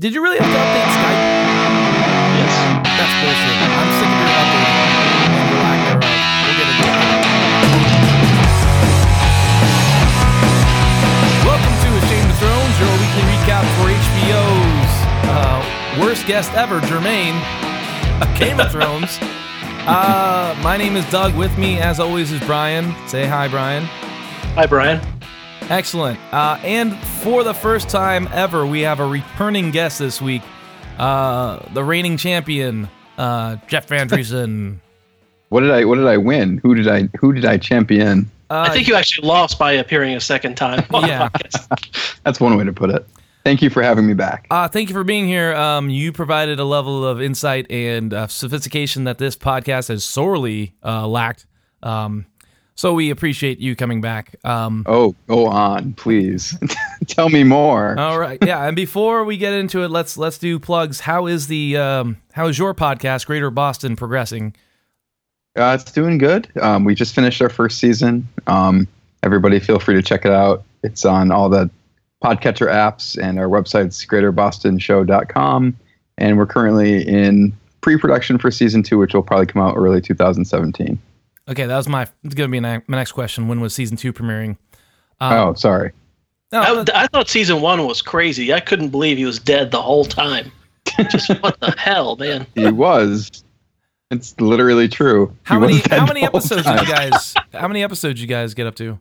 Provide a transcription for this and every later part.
Did you really have to update Skype? Yes. That's bullshit. I'm sick of your updating. and your lack thereof. We'll get into it. Welcome to A Shame of Thrones, your weekly recap for HBO's uh, worst guest ever, Jermaine, a Game of Thrones. Uh, my name is Doug. With me, as always, is Brian. Say hi, Brian. Hi, Brian. Excellent. Uh, and for the first time ever, we have a returning guest this week. Uh, the reigning champion, uh, Jeff Van Driesen. What did I what did I win? Who did I who did I champion? I think you actually lost by appearing a second time. on Yeah. podcast. That's one way to put it. Thank you for having me back. Uh, thank you for being here. Um, you provided a level of insight and uh, sophistication that this podcast has sorely uh, lacked. Um, so we appreciate you coming back. Um, Oh, go on, please. Tell me more. all right, yeah. And before we get into it, let's let's do plugs. How is the um, how is your podcast, Greater Boston, progressing? Uh, it's doing good. Um, we just finished our first season. Um, everybody, feel free to check it out. It's on all the podcatcher apps, and our website's greaterbostonshow.com. And we're currently in pre-production for season two, which will probably come out early 2017. Okay, that was my it's gonna be my my next question. When was season two premiering? oh, sorry. No, I, I thought season one was crazy. I couldn't believe he was dead the whole time. Just what the hell, man? He was. It's literally true. how He many how many episodes did you guys how many episodes you guys get up to?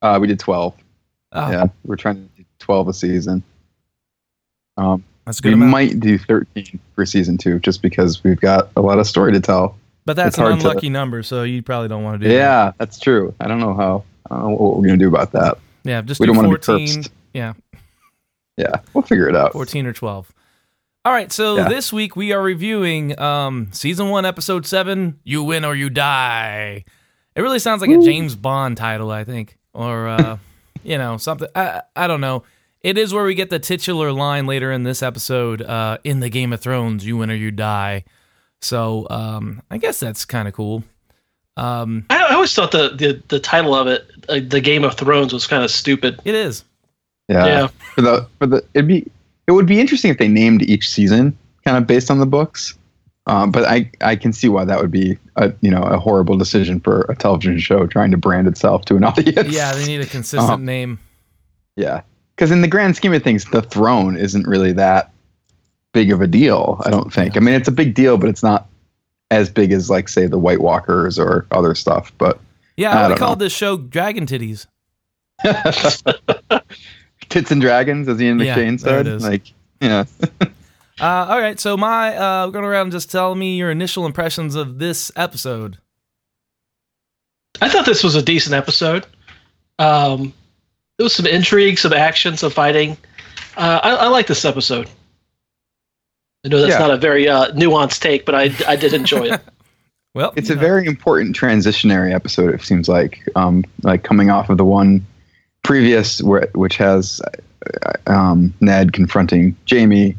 Uh, we did 12. Oh, Yeah, we're trying to do 12 a season. Um, that's a we amount. might do 13 for season two just because we've got a lot of story to tell. But that's an hard to- unlucky number, so you probably don't want to do that. Yeah, that's true. I don't know how. I don't know what we're going to do about that. Yeah, just We do don't wanna be 14. cursed. Yeah, Yeah, we'll figure it out. 14 or 12. All right, so Yeah. this week we are reviewing um, season 1 episode 7, You Win or You Die. It really sounds like a James Bond title, I think, or uh, you know, something I I don't know. It is where we get the titular line later in this episode uh, in the Game of Thrones, You Win or You Die. So, um, I guess that's kind of cool. Um, I, I always thought the, the, the title of it, uh, the Game of Thrones, was kind of stupid. it is. Yeah. Yeah. For the for the it'd be it would be interesting if they named each season kind of based on the books. Um, but I I can see why that would be a you know a horrible decision for a television show trying to brand itself to an audience. Yeah, they need a consistent Uh-huh. name. Yeah. Because in the grand scheme of things, the throne isn't really that big of a deal, I don't think. I mean, it's a big deal, but it's not as big as, like, say, the White Walkers or other stuff. But Yeah, I I would don't called this show Dragon Titties. Tits and Dragons, as Ian Yeah, McShane there said. Like, yeah. Uh, all right, so my uh, going around and just tell me your initial impressions of this episode. I thought this was a decent episode. Um, there was some intrigue, some action, some fighting. Uh, I, I like this episode. I know that's Yeah. not a very uh, nuanced take, but I, I did enjoy it. Well, It's a know, very important transitionary episode, it seems like. Um, like, coming off of the one previous, where, which has uh, um, Ned confronting Jamie.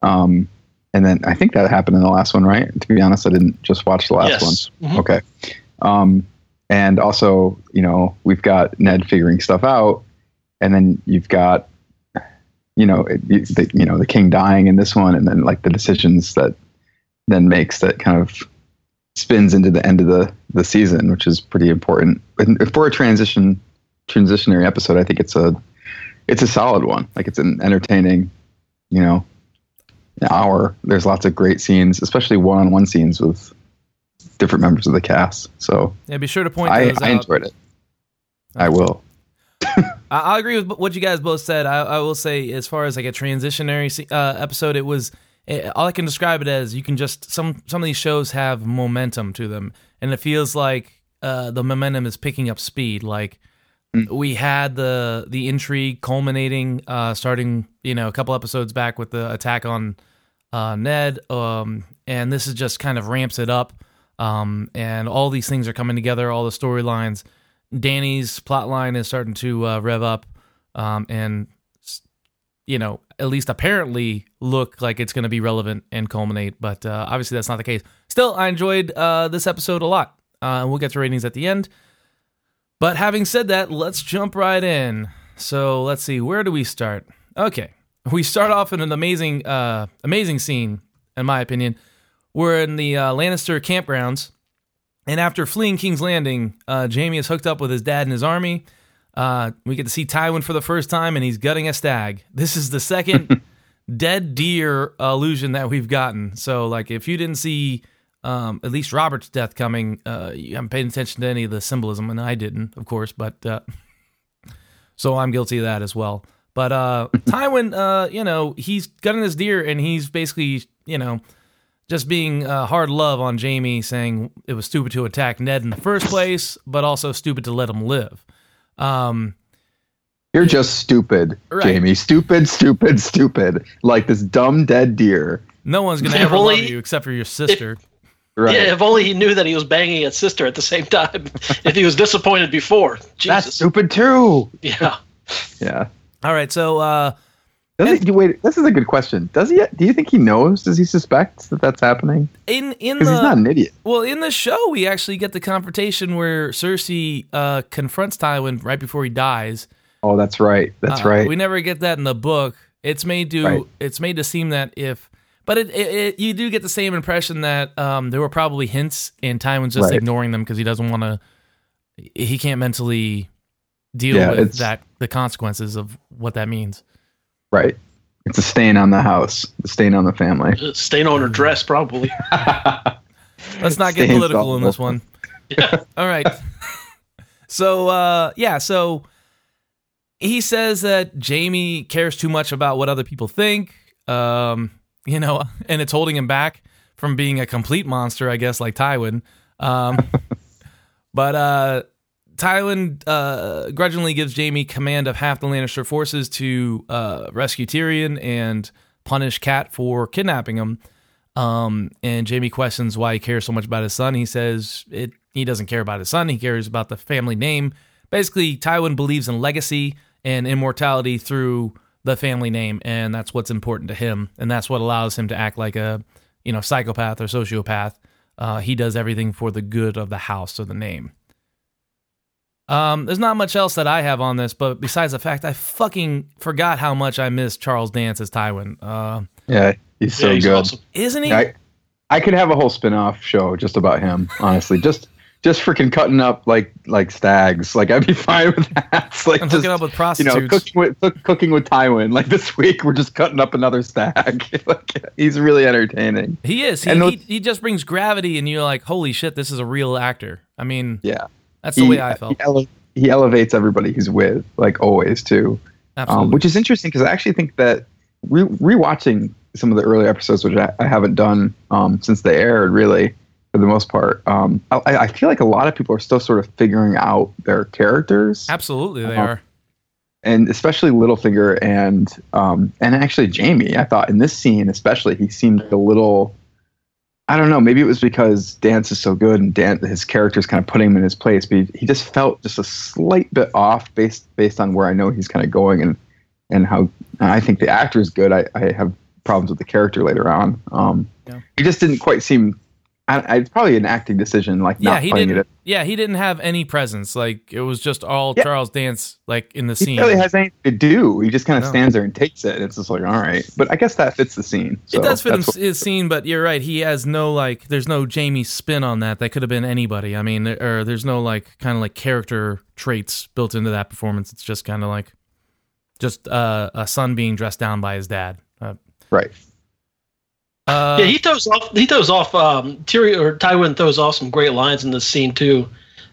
Um, and then I think that happened in the last one, right? To be honest, I didn't just watch the last one. yes. Mhm. Okay. Um, and also, you know, we've got Ned figuring stuff out, and then you've got, you know, it, the, you know, the king dying in this one, and then like the decisions that then makes that kind of spins into the end of the the season, which is pretty important. And for a transition transitionary episode, I think it's a it's a solid one. Like it's an entertaining, you know, hour. There's lots of great scenes, especially one-on-one scenes with different members of the cast. So yeah, be sure to point I, I out. enjoyed it. I will. I, I agree with what you guys both said. I, I will say, as far as like a transitionary uh, episode, it was eh, all I can describe it as. You can just some some of these shows have momentum to them, and it feels like uh, the momentum is picking up speed. Like we had the the intrigue culminating, uh, starting you know a couple episodes back with the attack on uh, Ned, um, and this is just kind of ramps it up. Um, and all these things are coming together, all the storylines. Dany's plot line is starting to uh, rev up, um, and you know, at least apparently look like it's going to be relevant and culminate. But uh, obviously, that's not the case. Still, I enjoyed uh, this episode a lot, uh, and we'll get to ratings at the end. But having said that, let's jump right in. So let's see, where do we start? Okay, we start off in an amazing, uh, amazing scene, in my opinion. We're in the uh, Lannister campgrounds, and after fleeing King's Landing, uh, Jamie is hooked up with his dad and his army. Uh, we get to see Tywin for the first time, and he's gutting a stag. This is the second dead deer illusion that we've gotten. So, like, if you didn't see um, at least Robert's death coming, uh, you haven't paid attention to any of the symbolism, and I didn't, of course, but uh, so I'm guilty of that as well. But uh, Tywin, uh, you know, he's gutting this deer, and he's basically, you know, just being uh, hard love on Jamie, saying it was stupid to attack Ned in the first place, but also stupid to let him live. Um, You're just stupid, Right. Jamie. Stupid, stupid, stupid. Like this dumb dead deer. no one's gonna If ever only- love you except for your sister. Right. Yeah, if only he knew that he was banging his sister at the same time. if he was disappointed before. Jesus. That's stupid too. Yeah. Yeah. All right, so uh, Does he, wait, this is a good question. Does he? Do you think he knows? Does he suspect that that's happening? in in the he's not an idiot. Well, in the show, we actually get the confrontation where Cersei uh, confronts Tywin right before he dies. Oh, that's right. That's Uh, right. We never get that in the book. It's made to Right. it's made to seem that if, but it, it, it you do get the same impression that um, there were probably hints, and Tywin's just Right. ignoring them because he doesn't want to. He can't mentally deal Yeah, with that the consequences of what that means. Right. It's a stain on the house. A stain on the family. A Stain on her dress, probably. Let's not get Stains political all in this over. one. All right. so uh yeah, so he says that Jamie cares too much about what other people think. Um, you know, and it's holding him back from being a complete monster, I guess, like Tywin. Um but uh Tywin uh, grudgingly gives Jamie command of half the Lannister forces to uh, rescue Tyrion and punish Cat for kidnapping him. Um, and Jamie questions why he cares so much about his son. He says it he doesn't care about his son. He cares about the family name. Basically, Tywin believes in legacy and immortality through the family name, and that's what's important to him. And that's what allows him to act like a you know psychopath or sociopath. Uh, he does everything for the good of the house or the name. Um, there's not much else that I have on this, but besides the fact I fucking forgot how much I missed Charles Dance as Tywin. Uh, Yeah, he's so yeah, he's good. awesome. isn't he? I, I could have a whole spin-off show just about him, honestly. just just freaking cutting up like like stags. Like I'd be fine with that. It's like I'm just, hooking up with prostitutes. you prostitutes. know, cooking with cook, cooking with Tywin. Like this week, we're just cutting up another stag. like, he's really entertaining. He is. He, And he, he just brings gravity, and you're like, holy shit, this is a real actor. I mean, Yeah, that's the he, way I felt. He, ele- he elevates everybody he's with, like always too. Um, which is interesting because I actually think that re- rewatching some of the earlier episodes, which I, I haven't done um, since they aired, really for the most part, um, I, I feel like a lot of people are still sort of figuring out their characters, Absolutely, they uh, are. and especially Littlefinger and um, and actually Jamie. I thought in this scene, especially, he seemed a little. I don't know. Maybe it was because Dance is so good and Dan, his character's kind of putting him in his place, but he, he just felt just a slight bit off based based on where I know he's kind of going and and how and I think the actor is good. I, I have problems with the character later on. Um, Yeah. He just didn't quite seem. I, it's probably an acting decision, like Yeah, not he playing didn't. it. Yeah, he didn't have any presence. Like it was just all Yeah. Charles Dance, like in the scene. He scene. barely has anything to do. He just kind of stands there and takes it. It's just like, all right. But I guess that fits the scene. So it does fit in that's what- his scene, but you're right. He has no like. There's no Jamie spin on that. That could have been anybody. I mean, or there's no like kind of like character traits built into that performance. It's just kind of like just uh, a son being dressed down by his dad. Uh, right. Uh, yeah, he throws off. He throws off. Um, Tyrion or Tywin throws off some great lines in this scene too.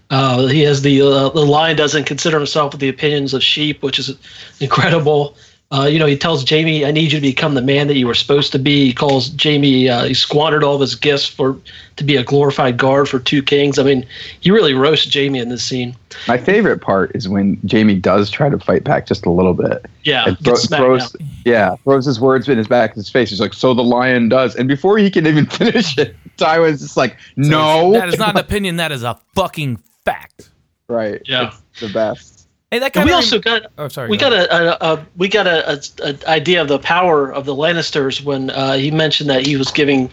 Uh, he has the uh, the line doesn't consider himself the opinions of sheep, which is incredible. Uh, you know, he tells Jamie, "I need you to become the man that you were supposed to be." He calls Jamie. Uh, he squandered all of his gifts for to be a glorified guard for two kings. I mean, he really roasts Jamie in this scene. My favorite part is when Jamie does try to fight back just a little bit. Yeah, And thro- throws, down. yeah, throws his words in his back, his face. He's like, "So the lion does," and before he can even finish it, Tywin's just like, "No, that is not an opinion. That is a fucking fact. right." Yeah. it's the best. Hey, that kind we of also got Oh, sorry. we go got a, a, a we got a, a, a idea of the power of the Lannisters when uh, he mentioned that he was giving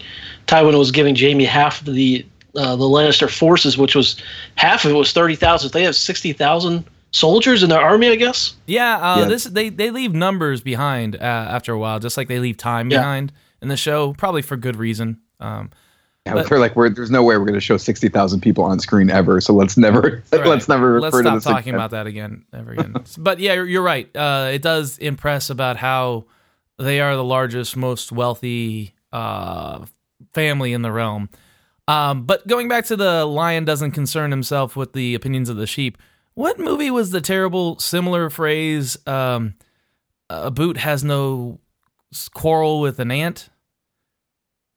Tywin was giving Jamie half of the uh, the Lannister forces, which was half of it was thirty thousand. They have sixty thousand soldiers in their army, I guess. Yeah, uh, Yeah. this they they leave numbers behind uh, after a while, just like they leave time Yeah. behind in the show, probably for good reason. Um, Yeah, But- we're like, we're, there's no way we're going to show sixty thousand people on screen ever. So let's never Right. let's never refer Let's to stop talking again. about that again, ever again. but yeah, you're, you're right. Uh, it does impress about how they are the largest, most wealthy uh, family in the realm. Um, but going back to the lion doesn't concern himself with the opinions of the sheep. What movie was the terrible similar phrase? Um, a boot has no quarrel with an ant.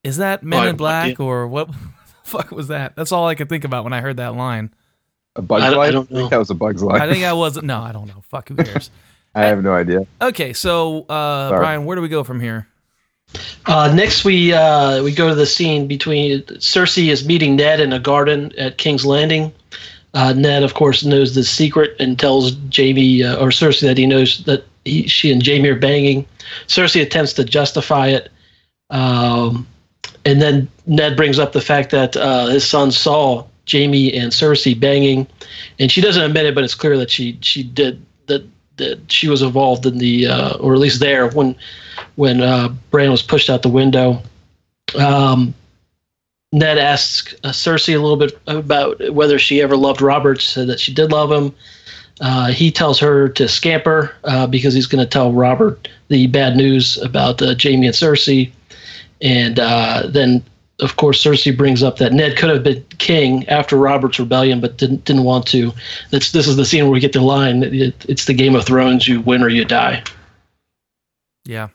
Is that Men I in Black idea. or what? the fuck was that? That's all I could think about when I heard that line. A Bug's I don't- I Life. don't think that was a Bug's Life. I think I was no, I don't know. Fuck, who cares? I have no idea. Okay, so uh, Brian, where do we go from here? Uh, next, we uh, we go to the scene between Cersei is meeting Ned in a garden at King's Landing. Uh, Ned, of course, knows the secret and tells Jamie uh, or Cersei that he knows that he, she and Jamie are banging. Cersei attempts to justify it, um, and then Ned brings up the fact that uh, his son saw Jamie and Cersei banging, and she doesn't admit it, but it's clear that she she did that that she was involved in the uh, or at least there when when uh, Bran was pushed out the window. Um, Ned asks uh, Cersei a little bit about whether she ever loved Robert, said that she did love him. Uh, he tells her to scamper uh, because he's going to tell Robert the bad news about uh, Jamie and Cersei. And uh, then, of course, Cersei brings up that Ned could have been king after Robert's rebellion, but didn't didn't want to. That's this is the scene where we get the line: it, "It's the Game of Thrones. You win or you die." Yeah.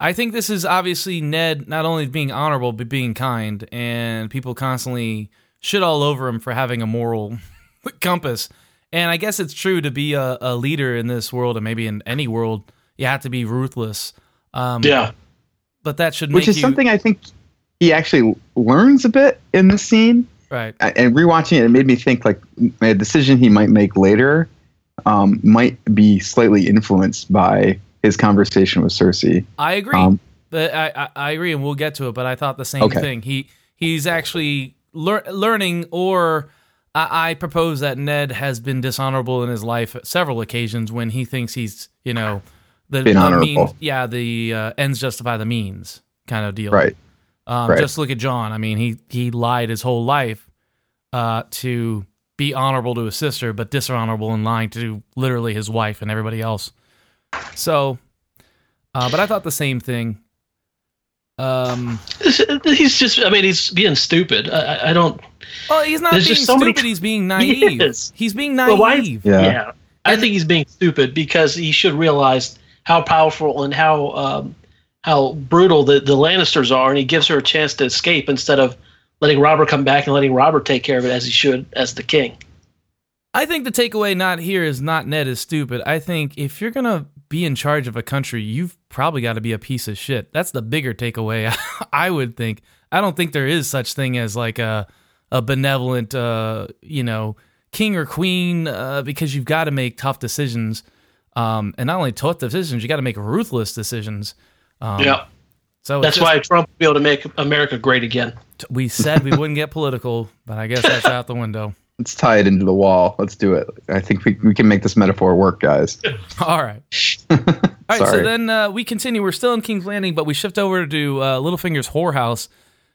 I think this is obviously Ned not only being honorable but being kind, and people constantly shit all over him for having a moral compass. And I guess it's true to be a, a leader in this world, and maybe in any world, you have to be ruthless. Um, Yeah. But that should Which is you something I think he actually learns a bit in this scene. right. I- And rewatching it, it made me think like a decision he might make later um, might be slightly influenced by his conversation with Cersei. I agree. Um, But I, I, I agree, and we'll get to it. But I thought the same Okay. thing. He he's actually lear- learning, or I, I propose that Ned has been dishonorable in his life at several occasions when he thinks he's you know the, Been the honorable. means, yeah, the uh, ends justify the means kind of deal. Right. Um, right. Just look at Jon. I mean, he he lied his whole life uh, to be honorable to his sister, but dishonorable in lying to literally his wife and everybody else. So, uh, but I thought the same thing. Um, He's just, I mean, he's being stupid. I, I- I don't. well, he's not being just so many- stupid. He's being naive. is. He's being Well, why- naive. Yeah. I think he's being stupid because he should realize how powerful and how um, how brutal the, the Lannisters are, and he gives her a chance to escape instead of letting Robert come back and letting Robert take care of it as he should as the king. I think the takeaway not here is not Ned is stupid. I think if you're gonna be in charge of a country, you've probably got to be a piece of shit. That's the bigger takeaway. I would think. I don't think there is such thing as like a a benevolent, uh, you know, king or queen, uh, because you've got to make tough decisions. Um, and not only tough decisions, you got to make ruthless decisions. Um, yeah, So that's just- why Trump will be able to make America great again. we said we wouldn't get political, but I guess that's out the window. Let's tie it into the wall. Let's do it. I think we, we can make this metaphor work, guys. All right. All right, so then uh, we continue. We're still in King's Landing, but we shift over to uh, Littlefinger's whorehouse,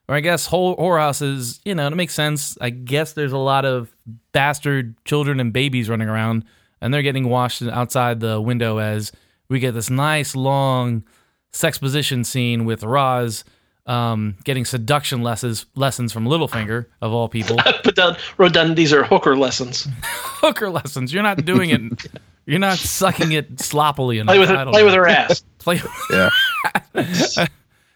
or I guess whole whorehouse is, you know, it makes sense. I guess there's a lot of bastard children and babies running around, and they're getting washed outside the window as we get this nice long sexposition scene with Roz um, getting seduction lessons lessons from Littlefinger of all people. I put down, wrote down these are hooker lessons. Hooker lessons. You're not doing it. You're not sucking it sloppily enough. Play with her, play know. with her ass. Play. Yeah.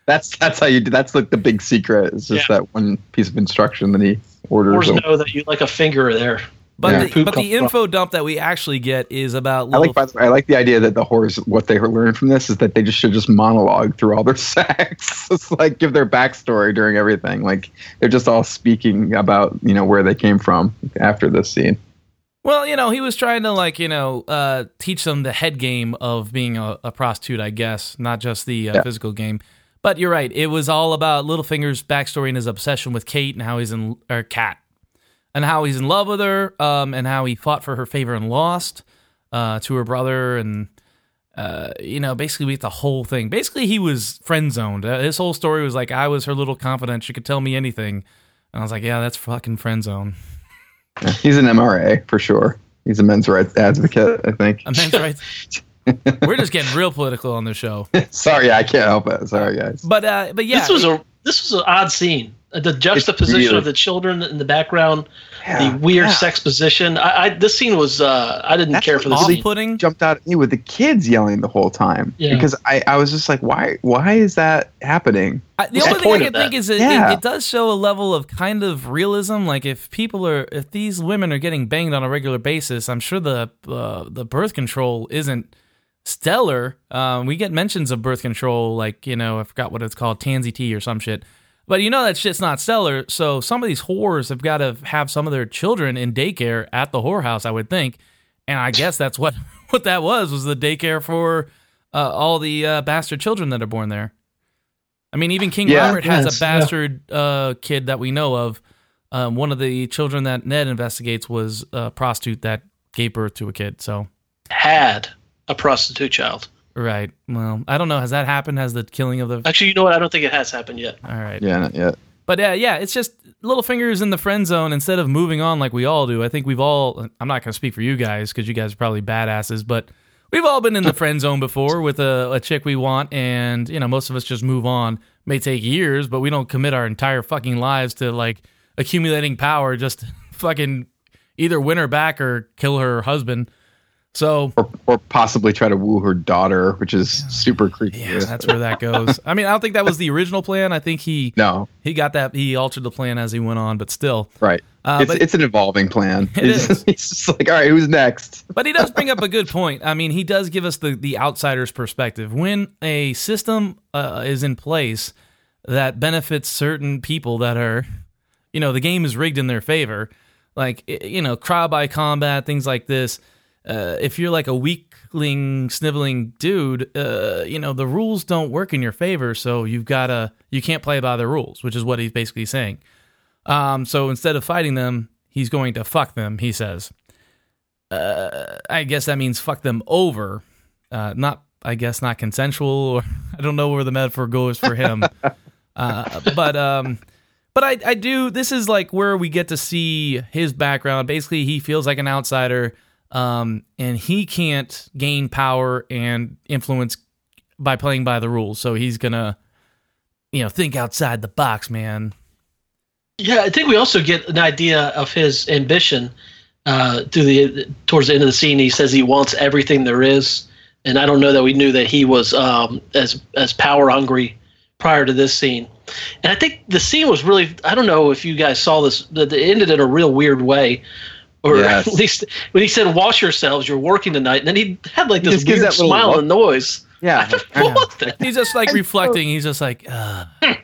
that's that's how you do. That's like the big secret. It's just Yeah. that one piece of instruction that he orders. Wars them. know that you like a finger there. But Yeah. the, but the comes from. info dump that we actually get is about I like by the way, I like the idea that the whores what they learned from this is that they just should just monologue through all their sex. it's like give their backstory during everything. Like they're just all speaking about you know where they came from after this scene. well, you know, he was trying to like you know uh, teach them the head game of being a, a prostitute, I guess, not just the uh, Yeah. physical game. But you're right. It was all about Littlefinger's backstory and his obsession with Kate and how he's in or Cat, and how he's in love with her, um, and how he fought for her favor and lost uh, to her brother, and uh, you know, basically we get the whole thing. Basically, he was friend zoned. Uh, his whole story was like, I was her little confidant. She could tell me anything. And I was like, yeah, that's fucking friend zone. He's an MRA for sure. He's a men's rights advocate, I think. A men's rights. We're just getting real political on the show. Sorry, I can't help it. Sorry, guys. But uh, but yeah, this was a this was an odd scene. Uh, The juxtaposition really- of the children in the background, Yeah, the weird yeah. sex position. I, I this scene was uh, I didn't That's care for the what scene. off-putting. jumped out at me with the kids yelling the whole time Yeah. because I, I was just like why why is that happening I, the What's only the thing I can think is it, Yeah. it, it does show a level of kind of realism. Like if people are, if these women are getting banged on a regular basis, I'm sure the uh, the birth control isn't stellar. Um, we get mentions of birth control, like you know, I forgot what it's called, tansy tea or some shit. But you know that shit's not stellar. So some of these whores have got to have some of their children in daycare at the whorehouse, I would think. And I guess that's what what that was was the daycare for uh, all the uh, bastard children that are born there. I mean, even King Yeah, Robert has yes, a yeah. bastard uh, kid that we know of. Um, one of the children that Ned investigates was a prostitute that gave birth to a kid. So, Had a prostitute child. Right. Well, I don't know. Has that happened? Has the killing of the. Actually, you know what? I don't think it has happened yet. All right. yeah not yet But uh, yeah, it's just little fingers in the friend zone instead of moving on like we all do. I think we've all, I'm not going to speak for you guys because you guys are probably badasses, but we've all been in the friend zone before with a, a chick we want. And, you know, most of us just move on. May take years, but we don't commit our entire fucking lives to like accumulating power just fucking either win her back or kill her husband. So, or, or possibly try to woo her daughter which is super creepy yeah, that's where that goes. I mean, I don't think that was the original plan. I think he no he got that he altered the plan as he went on, but still. right Uh, it's, but- it's an evolving plan It it's, is. it's just like all right who's next But he does bring up a good point. I mean, he does give us the the outsider's perspective. When a system uh, is in place that benefits certain people that are, you know, the game is rigged in their favor, like you know, crowd by combat, things like this. Uh, if you're like a weakling, sniveling dude, uh, you know, the rules don't work in your favor, so you've gotta you can't play by the rules, which is what he's basically saying. Um, so instead of fighting them, he's going to fuck them. He says. Uh, I guess that means fuck them over. Uh, not, I guess, not consensual. Or I don't know where the metaphor goes for him. uh, but um, but I I do. This is like where we get to see his background. Basically, he feels like an outsider, um, and he can't gain power and influence by playing by the rules. So he's gonna, you know, think outside the box, man. Yeah, I think we also get an idea of his ambition uh, to the towards the end of the scene. He says he wants everything there is, and I don't know that we knew that he was um, as as power hungry prior to this scene. And I think the scene was really I don't know if you guys saw this, it ended in a real weird way. Or Yes. at least when he said "wash yourselves, you're working tonight," and then he had like this just gives weird that smile and noise. yeah I what know. He's just like reflecting. He's just like, uh, Yeah,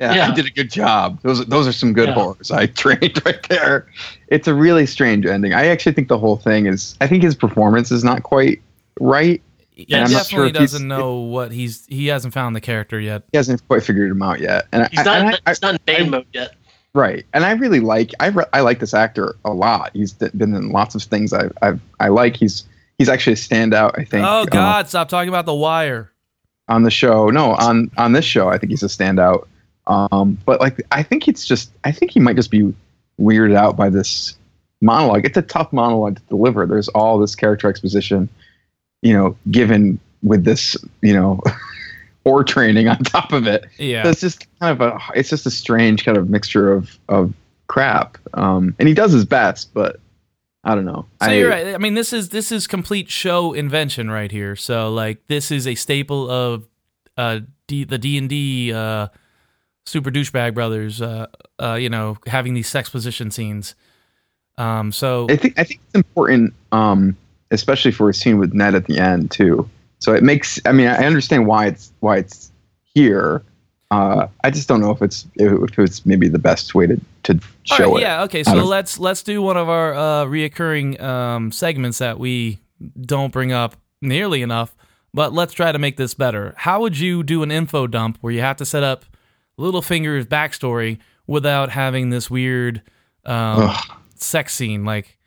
Yeah. I did a good job. Those those are some good Yeah. horrors. I trained right there. It's a really strange ending. I actually think the whole thing is. I think his performance is not quite right. he Yeah, I'm not definitely sure if doesn't know what he's. He hasn't found the character yet. He hasn't quite figured him out yet. And He's I, not. I- he's not in bane mode yet. Right. And I really like. I re- I like this actor a lot. He's been in lots of things I I I like. He's he's actually a standout. I think. Oh uh, God! Stop talking about the wire. on the show. No, on on this show, I think he's a standout. Um, but like, I think it's just, I think he might just be weirded out by this monologue. It's a tough monologue to deliver. There's all this character exposition, you know, given with this, you know, or training on top of it. Yeah. So it's just kind of a, it's just a strange kind of mixture of of crap. Um, and he does his best, but I don't know. So I, you're right. I mean, this is this is complete show invention right here. So like, this is a staple of uh D, the D and D uh, super douchebag brothers. Uh, uh, you know, having these sex position scenes. Um, so I think I think it's important, um, especially for a scene with Ned at the end too. So it makes. I mean, I understand why it's why it's here. Uh, I just don't know if it's if it's maybe the best way to to show right, it. Yeah. Okay. So let's let's do one of our uh, reoccurring um, segments that we don't bring up nearly enough. But let's try to make this better. How would you do an info dump where you have to set up Littlefinger's backstory without having this weird um, sex scene. Like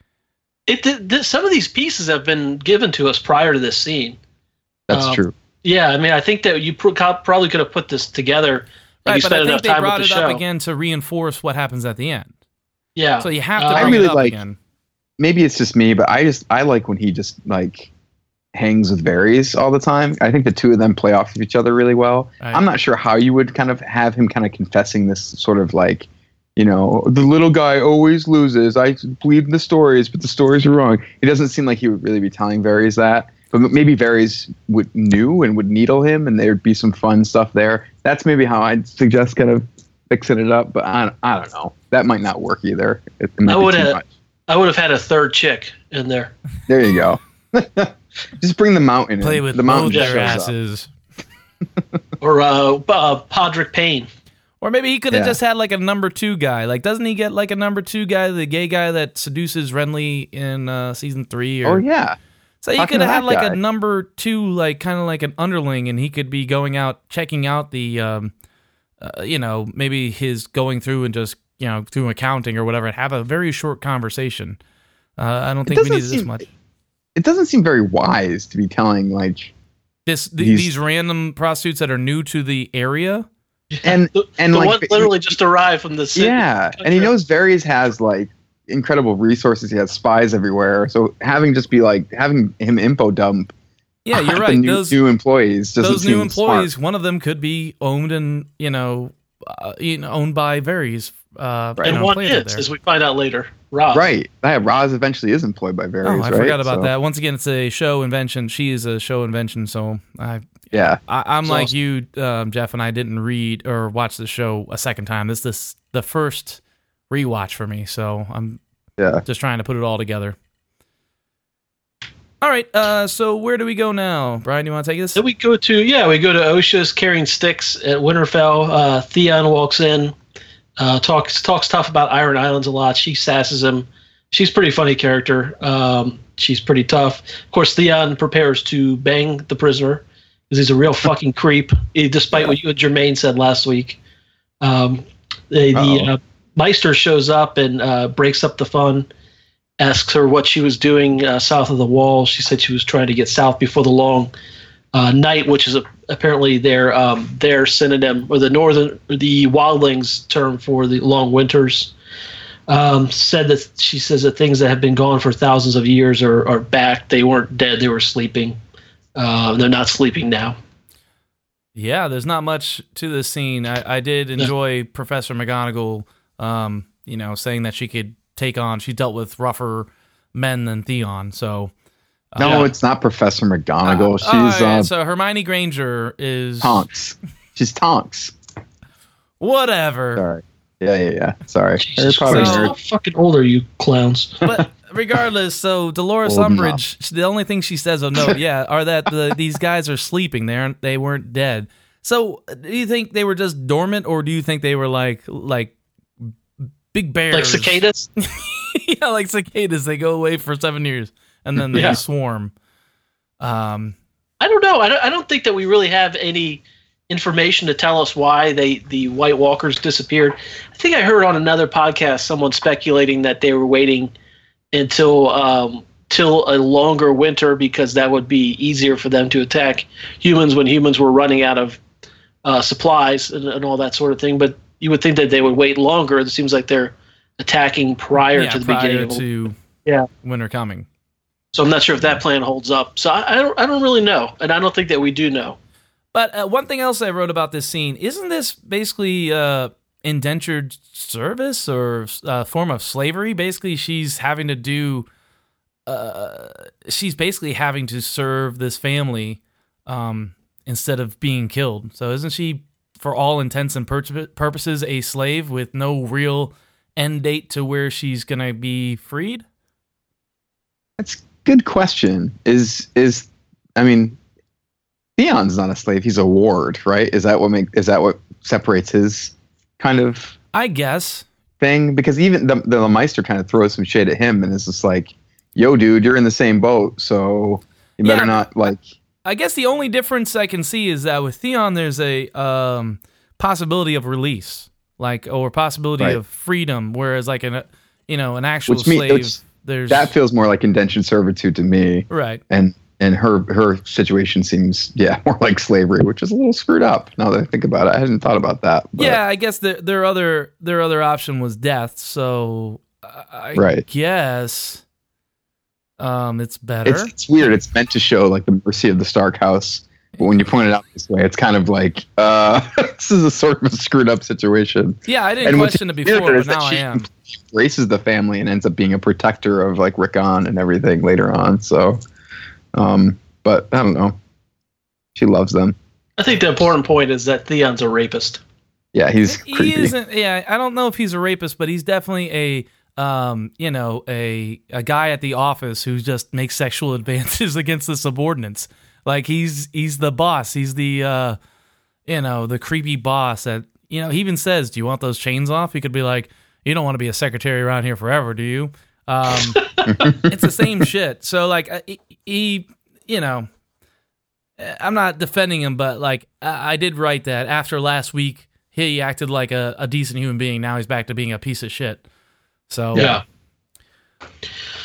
it did, th- some of these pieces have been given to us prior to this scene. That's Um, true. Yeah, I mean, I think that you pro- probably could have put this together. if you right, but spent I think they brought with it the up again to reinforce what happens at the end. Yeah, So you have to Uh, I really it up like- again. Maybe it's just me, but I just I like when he just like hangs with Varys all the time. I think the two of them play off of each other really well. Right. I'm not sure how you would kind of have him kind of confessing this sort of like, you know, the little guy always loses. I believe in the stories, but the stories are wrong. It doesn't seem like he would really be telling Varys that. But maybe Varys would knew and would needle him, and there'd be some fun stuff there. That's maybe how I'd suggest kind of fixing it up. But I, I don't know. That might not work either. It, it might I would have- much. I would have had a third chick in there. There you go. Just bring the mountain. Play in. with the mountain both their asses. Or uh, uh, Podrick Payne. Or maybe he could have Yeah. just had like a number two guy. Like, doesn't he get like a number two guy, the gay guy that seduces Renly in uh, season three? Or, Oh yeah, So you could have had like guy. a number two, like kind of like an underling, and he could be going out checking out the, um, uh, you know, maybe his going through and just you know doing accounting or whatever, and have a very short conversation. Uh, I don't think we doesn't needed this seem- much. it doesn't seem very wise to be telling like This th- these- these random prostitutes that are new to the area. and The, and the like one literally just arrived from the city. yeah, and he knows Varys has like incredible resources. He has spies everywhere. So having just be like having him info dump. Yeah, you're the right. New, those new employees. doesn't those new seem employees, one of them could be owned and you know, uh, you know owned by Varys. Uh, Right. and one is, there. as we find out later, Rob. smart. right. Yeah, Roz eventually is employed by Varys. Oh, I right? forgot about So, that. Once again, it's a show invention. She is a show invention, so I, Yeah, I I'm It's like awesome. you, um, Jeff, and I didn't read or watch the show a second time. This this the first rewatch for me, so I'm yeah. just trying to put it all together. All right, uh, so where do we go now, Brian? You want to take this? Then we go to yeah, we go to Osha's carrying sticks at Winterfell. Uh, Theon walks in, uh, talks talks tough about Iron Islands a lot. She sasses him. She's a pretty funny character. Um, she's pretty tough. Of course, Theon prepares to bang the prisoner because he's a real fucking creep. eh, Despite what you and Jermaine said last week, um, the, the uh, Maester shows up and uh, breaks up the fun. Asks her what she was doing uh, south of the wall. She said she was trying to get south before the long uh, night, which is a, apparently their um, their synonym or the northern the wildlings term for the long winters. Um, said that she says that things that have been gone for thousands of years are, are back. They weren't dead; they were sleeping. Uh, they're not sleeping now. Yeah, there's not much to this scene. I, I did enjoy Professor McGonagall, um, you know, saying that she could take on. She dealt with rougher men than Theon. So, uh, No, it's not Professor McGonagall. uh, She's oh, uh, so Hermione Granger is Tonks. She's Tonks. whatever. Sorry. Yeah, yeah, yeah. Sorry. Harry Jesus Potter So- how fucking old are you, clowns? but regardless, so Dolores Old Umbridge, the only thing she says, "Oh no, yeah," are that the, these guys are sleeping. They aren't. They weren't dead. So, do you think they were just dormant, or do you think they were like like big bears, like cicadas? yeah, like cicadas. They go away for seven years and then they Yeah. swarm. Um, I don't know. I don't, I don't think that we really have any information to tell us why they the White Walkers disappeared. I think I heard on another podcast someone speculating that they were waiting until um, till a longer winter because that would be easier for them to attack humans when humans were running out of uh, supplies and, and all that sort of thing. But you would think that they would wait longer. It seems like they're attacking prior yeah, to the prior beginning of to Yeah. winter coming. So I'm not sure if that plan holds up. So I, I don't I don't really know, and I don't think that we do know. But uh, one thing else I wrote about this scene isn't this basically uh, indentured service or uh, form of slavery? Basically, she's having to do. Uh, she's basically having to serve this family um, instead of being killed. So isn't she, for all intents and pur- purposes, a slave with no real end date to where she's gonna be freed? That's a good question. Is is I mean, Theon's not a slave. He's a ward, right? Is that what make is that what separates his kind of I guess. thing? Because even the the Maester kind of throws some shade at him, and it's just like, "Yo, dude, you're in the same boat, so you better Yeah. not like." I guess the only difference I can see is that with Theon, there's a um, possibility of release, like or possibility Right. of freedom, whereas like in a, you know, an actual Which slave. which- there's That feels more like indentured servitude to me. right. And and her her situation seems yeah more like slavery, which is a little screwed up. Now that I think about it, I hadn't thought about that. But yeah, I guess their their other their other option was death. So I I Right. guess um, it's better. it's, it's weird. It's meant to show like the mercy of the Stark House, but when you point it out this way, it's kind of like uh, this is a sort of a screwed up situation. yeah, I didn't and question it before, but is that now I am. Races the family and ends up being a protector of like Rickon and everything later on. So, um, but I don't know. She loves them. I think the important point is that Theon's a rapist. Yeah, he's He creepy. isn't. Yeah, I don't know if he's a rapist, but he's definitely a um, you know, a a guy at the office who just makes sexual advances against the subordinates. Like he's he's the boss. He's the uh, you know, the creepy boss that you know. He even says, "Do you want those chains off?" He could be like, "You don't want to be a secretary around here forever, do you?" Um, it's the same shit. So like he, he you know. I'm not defending him, but like I, I did write that after last week, he acted like a, a decent human being. Now he's back to being a piece of shit. So Yeah.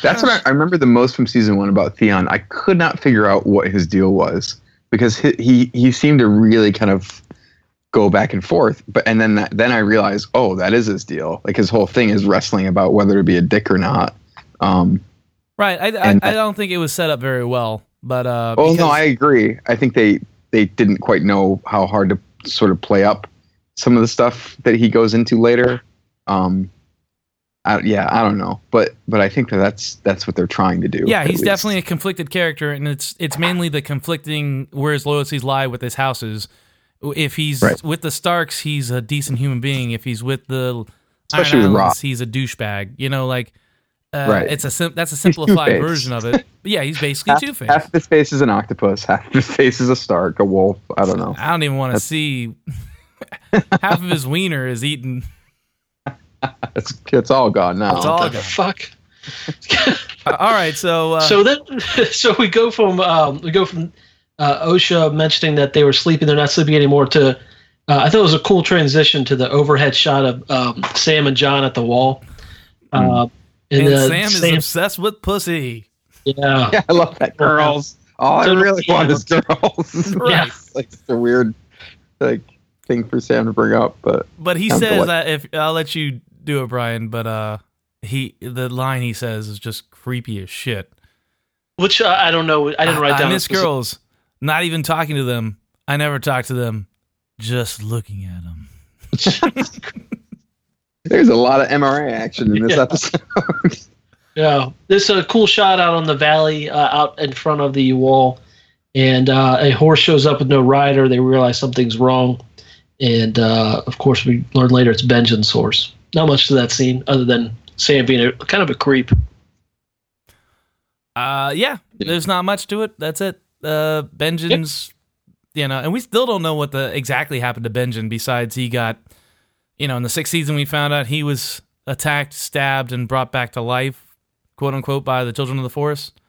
That's what I, I remember the most from season one about Theon. I could not figure out what his deal was because he he, he seemed to really kind of go back and forth. But and then that, then I realized, oh, that is his deal. Like his whole thing is wrestling about whether to be a dick or not. Um, right, I, I, And- I don't think it was set up very well, but uh, oh no, I agree. I think they they didn't quite know how hard to sort of play up some of the stuff that he goes into later. Um, I, yeah, I don't know, but but I think that that's that's what they're trying to do. yeah, he's least. definitely a conflicted character, and it's it's mainly the conflicting where his loyalties lie with his houses. If he's Right. with the Starks, he's a decent human being. If he's with the Especially Iron with Robb. he's a douchebag. You know, like uh, Right. it's a sim- that's a simplified version of it. But yeah, he's basically two faced. half of his face is an octopus, half of his face is a Stark, a wolf. I don't know. I don't even want to see half of his wiener is eaten. It's it's all gone now. It's all What the gone. fuck? Uh, all right, so uh, so then, so we go from um, we go from uh, Osha mentioning that they were sleeping, they're not sleeping anymore. To uh, I thought it was a cool transition to the overhead shot of um, Sam and Jon at the wall. Uh, and uh, Sam is obsessed with pussy. yeah, Yeah, I love that girls. All I So does really Sam. want is girls. Right. It's like it's a weird like thing for Sam to bring up, but But he says that if I'll let you do it, Brian. But uh, he the line he says is just creepy as shit. which uh, I don't know. I didn't write I, down. I a miss specific- girls. Not even talking to them. I never talk to them. Just looking at them. there's a lot of MRA action in this Yeah. episode. Yeah, this is a cool shot out on the valley, uh, out in front of the wall, and uh, a horse shows up with no rider. They realize something's wrong, and uh, of course, we learn later it's Benjen's horse. Not much to that scene, other than Sam being a, kind of a creep. Uh, yeah, there's not much to it. That's it. Uh, Benjen's, you know, and we still don't know what the exactly happened to Benjen. Besides, he got, you know, in the sixth season, we found out he was attacked, stabbed, and brought back to life, quote unquote, by the children of the forest.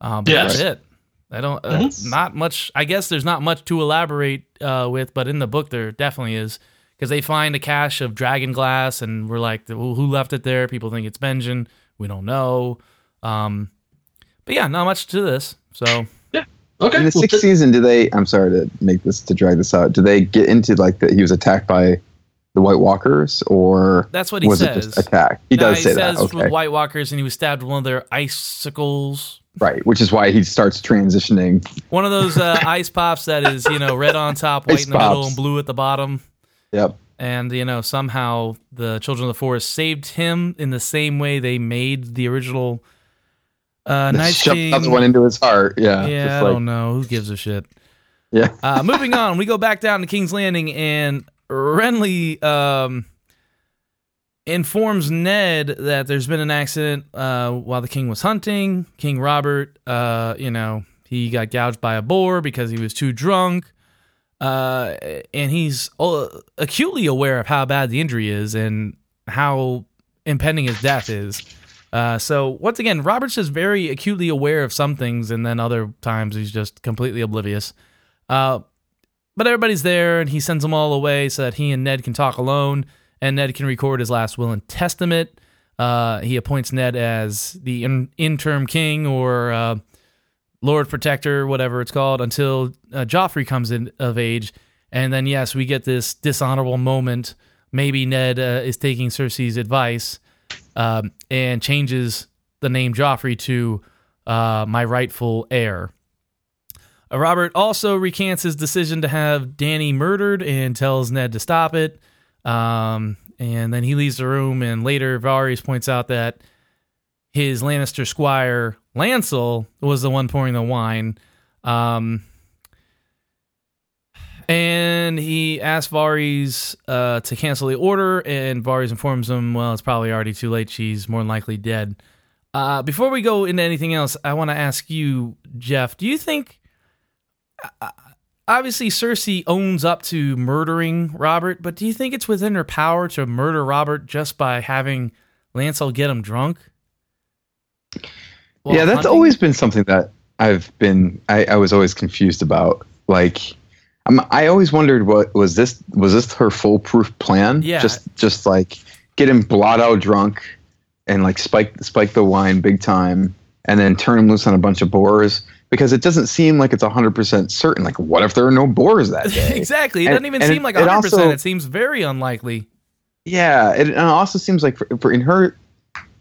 Uh, but Yes. that's it. I don't. Uh, Mhm. Not much. I guess there's not much to elaborate uh, with, but in the book there definitely is because they find a cache of dragon glass, and we're like, well, who left it there? People think it's Benjen. We don't know. Um, but yeah, not much to this. So yeah, Okay, in the well, sixth season, do they? I'm sorry to make this to drag this out. Do they get into like that he was attacked by the White Walkers, or that's what he was says. it just attack? He No, does say that. says Okay, White Walkers, and he was stabbed with one of their icicles. right. Which is why he starts transitioning. One of those uh, ice pops that is, you know, red on top, white Ice in the middle, and blue at the bottom. Yep. And you know, somehow the Children of the Forest saved him in the same way they made the original uh, Night Shoved King. one into his heart. Yeah. yeah, I like- don't know. Who gives a shit? Yeah. Uh, moving on, we go back down to King's Landing, and Renly um, informs Ned that there's been an accident uh, while the king was hunting. King Robert, uh, you know, he got gouged by a boar because he was too drunk. Uh, and he's uh, acutely aware of how bad the injury is and how impending his death is. Uh, so once again, Robert's is very acutely aware of some things, and then other times he's just completely oblivious. Uh, but everybody's there, and he sends them all away so that he and Ned can talk alone, and Ned can record his last will and testament. Uh, he appoints Ned as the in- interim king or uh, Lord Protector, whatever it's called, until uh, Joffrey comes in of age. And then, yes, we get this dishonorable moment. Maybe Ned uh, is taking Cersei's advice um, and changes the name Joffrey to uh, my rightful heir. Uh, Robert also recants his decision to have Dany murdered and tells Ned to stop it. Um, and then he leaves the room, and later Varys points out that his Lannister squire Lancel was the one pouring the wine. Um, and he asks Varys uh, to cancel the order, and Varys informs him, well, it's probably already too late. She's more than likely dead. Uh, before we go into anything else, I want to ask you, Jeff, do you think. Uh, obviously, Cersei owns up to murdering Robert, but do you think it's within her power to murder Robert just by having Lancel get him drunk? Well, yeah, that's hunting? always been something that I've been. I, I was always confused about. Like, I'm, I always wondered what was this was this her foolproof plan? Yeah. Just just like get him blot out drunk and like spike spike the wine big time and then turn him loose on a bunch of boars because it doesn't seem like it's 100% certain like what if there are no boars that day exactly it and, doesn't even seem it, like 100% it, also, it, seems very unlikely yeah it, it also seems like for, for in her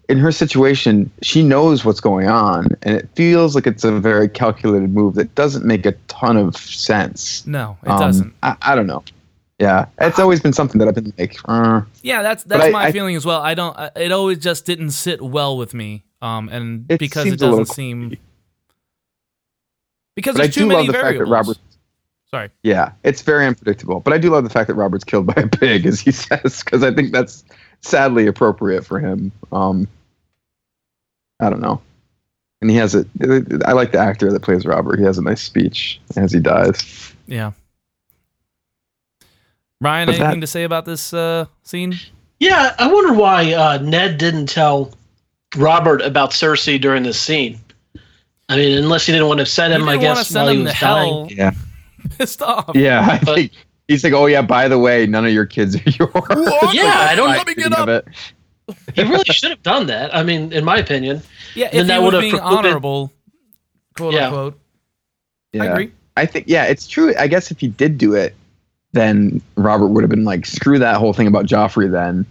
in her situation, she knows what's going on, and it feels like it's a very calculated move that doesn't make a ton of sense. No, it um, doesn't. I, I, don't know. Yeah, it's always been something that I've been like. Uh, yeah, that's that's my I, feeling as well. I don't. It always just didn't sit well with me, um, and it because it doesn't seem. Because there's too many variables. Robert, Sorry. Yeah, it's very unpredictable, but I do love the fact that Robert's killed by a pig, as he says, because I think that's sadly appropriate for him. Um, I don't know. And he has a. I like the actor that plays Robert. He has a nice speech as he dies. Yeah. Ryan, but anything that, to say about this uh, scene? Yeah, I wonder why uh, Ned didn't tell Robert about Cersei during this scene. I mean, unless he didn't want to send him, I guess, while he was dying. Yeah. Pissed off. Yeah, I but, think he's like, oh yeah, by the way, none of your kids are yours. What? Yeah, I don't. Let me get up. It. he really should have done that. I mean, in my opinion. Yeah, if that would have being honorable, quote yeah. unquote. Yeah. I agree. I think yeah, it's true. I guess if he did do it, then Robert would have been like, screw that whole thing about Joffrey. Then,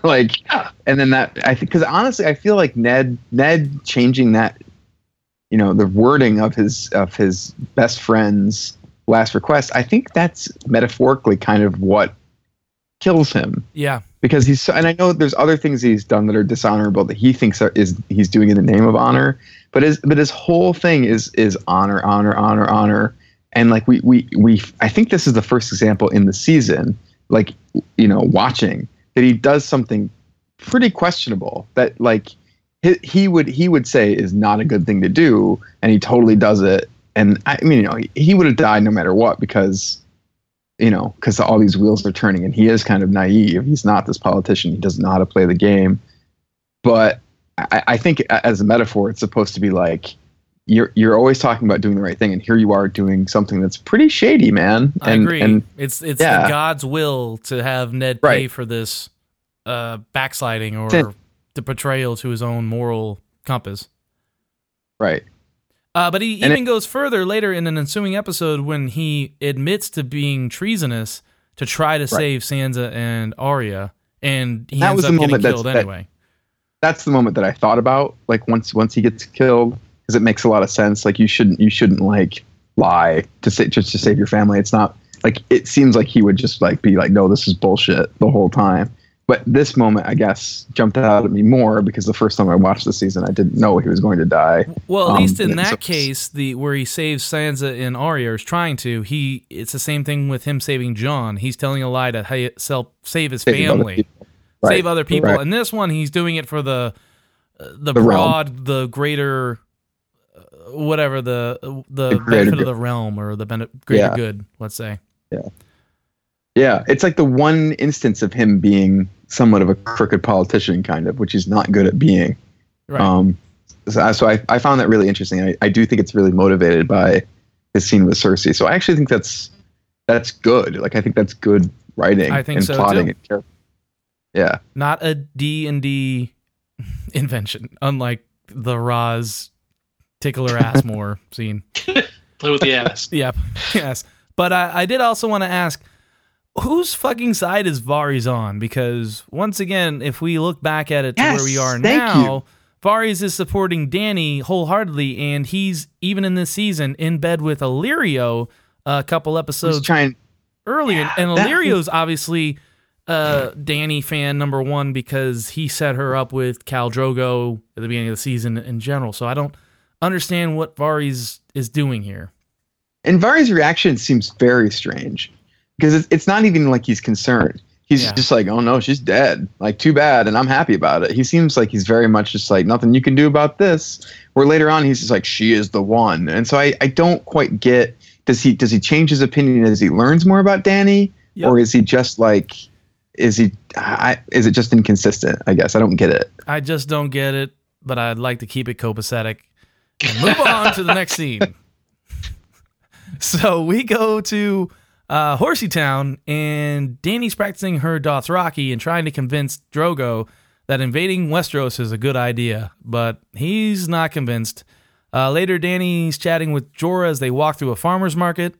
like, yeah. and then that I think because honestly, I feel like Ned Ned changing that, you know, the wording of his of his best friend's last request. I think that's metaphorically kind of what kills him. Yeah because he's and I know there's other things he's done that are dishonorable that he thinks are, is he's doing in the name of honor, but his but his whole thing is is honor, honor, honor, honor, and like we we we I think this is the first example in the season, like you know, watching that he does something pretty questionable that like he, he would he would say is not a good thing to do, and he totally does it. And I mean, you know, he, he would have died no matter what because you know, because all these wheels are turning, and he is kind of naive. He's not this politician. He doesn't know how to play the game. But I, I think, as a metaphor, it's supposed to be like you're you're always talking about doing the right thing, and here you are doing something that's pretty shady, man. And, I agree. And, it's it's yeah. God's will to have Ned pay right. for this uh, backsliding or the betrayal to his own moral compass. Right. Uh, but he and even it, goes further later in an ensuing episode when he admits to being treasonous to try to right. save Sansa and Arya, and he that ends was up the getting killed anyway. That, that's the moment that I thought about. Like once once he gets killed, because it makes a lot of sense. Like you shouldn't you shouldn't like lie to say just to save your family. It's not like it seems like he would just like be like, no, this is bullshit the whole time. But this moment, I guess, jumped out at me more because the first time I watched the season, I didn't know he was going to die. Well, at um, least in that so, case, the where he saves Sansa and Arya is trying to. He it's the same thing with him saving Jon. He's telling a lie to sell, save his family, other right. save other people. Right. And this one, he's doing it for the uh, the, the, broad, realm. the greater, uh, whatever the the, the benefit good. of the realm or the greater yeah. good. Let's say. Yeah. Yeah, it's like the one instance of him being somewhat of a crooked politician, kind of, which he's not good at being. Right. Um, so, so I, I found that really interesting. I, I do think it's really motivated by his scene with Cersei. So I actually think that's that's good. Like I think that's good writing I think and so plotting too. and Yeah. Not a D and D invention, unlike the Roz tickle her ass more scene. Play with the ass. Yep. Yes. But I, I did also want to ask whose fucking side is Varys on? Because once again, if we look back at it to Yes, where we are now, you. Varys is supporting Dany wholeheartedly, and he's even in this season in bed with Illyrio a couple episodes trying? earlier. and that- Illyrio's obviously uh Dany fan number one because he set her up with Khal Drogo at the beginning of the season in general. So I don't understand what Varys is doing here. And Varys' reaction seems very strange because it's, it's not even like he's concerned. He's Yeah. just like, oh no, she's dead. Like, too bad. And I'm happy about it. He seems like he's very much just like, nothing you can do about this. Where later on, he's just like, she is the one. And so I, I don't quite get does he does he change his opinion as he learns more about Dany? Yep. Or is he just like, is he, I, is it just inconsistent? I guess I don't get it. I just don't get it, but I'd like to keep it copacetic and move on to the next scene. So we go to uh, Horsey Town, and Dany's practicing her Dothraki and trying to convince Drogo that invading Westeros is a good idea, but he's not convinced. Uh, later, Dany's chatting with Jorah as they walk through a farmer's market,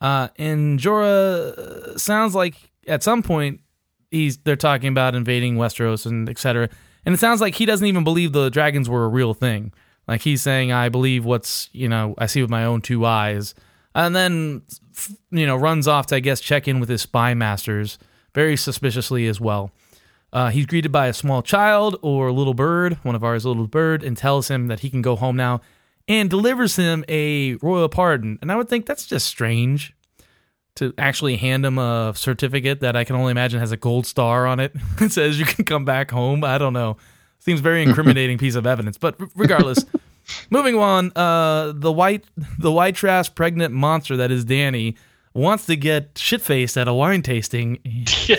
uh, and Jorah uh, sounds like at some point he's they're talking about invading Westeros and etc. And it sounds like he doesn't even believe the dragons were a real thing. Like he's saying, "I believe what's you know I see with my own two eyes," and then you know runs off to I guess check in with his spy masters very suspiciously as well. Uh, he's greeted by a small child or a little bird, one of ours little bird, and tells him that he can go home now, and delivers him a royal pardon. And I would think that's just strange to actually hand him a certificate that I can only imagine has a gold star on it. that says you can come back home. I don't know. Seems very incriminating piece of evidence. But regardless, moving on. Uh, the white, the white trash pregnant monster that is Dany wants to get shit faced at a wine tasting. Yeah.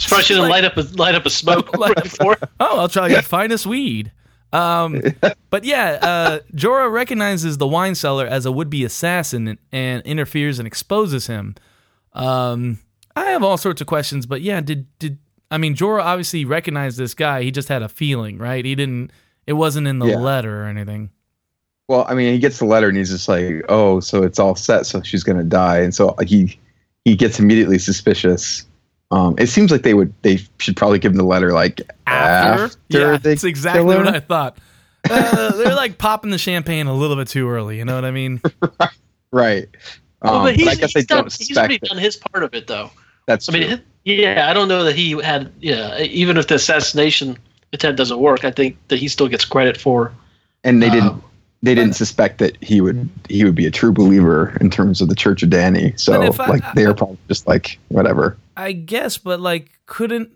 Probably shouldn't light up a light up a smoke right before. Oh, I'll try the finest weed. Um, but yeah, uh, Jorah recognizes the wine seller as a would-be assassin and interferes and exposes him. Um, I have all sorts of questions, but yeah, did did I mean Jorah obviously recognized this guy? He just had a feeling, right? He didn't. It wasn't in the Yeah. letter or anything. Well, I mean, he gets the letter and he's just like, "Oh, so it's all set, so she's gonna die," and so he he gets immediately suspicious. Um, it seems like they would they should probably give him the letter like After, after, yeah, that's exactly what I thought. Uh, they're like popping the champagne a little bit too early. You know what I mean? right. Well, Um, but he's, I guess they he's, done, don't he's already suspect done his part of it, though. That's I mean, true. hi- yeah, I don't know that he had. Yeah, even if the assassination attempt doesn't work, I think that he still gets credit for. and they didn't um, they didn't suspect that he would he would be a true believer in terms of the Church of Dany. So I- like they're probably just like whatever. I guess, but like, couldn't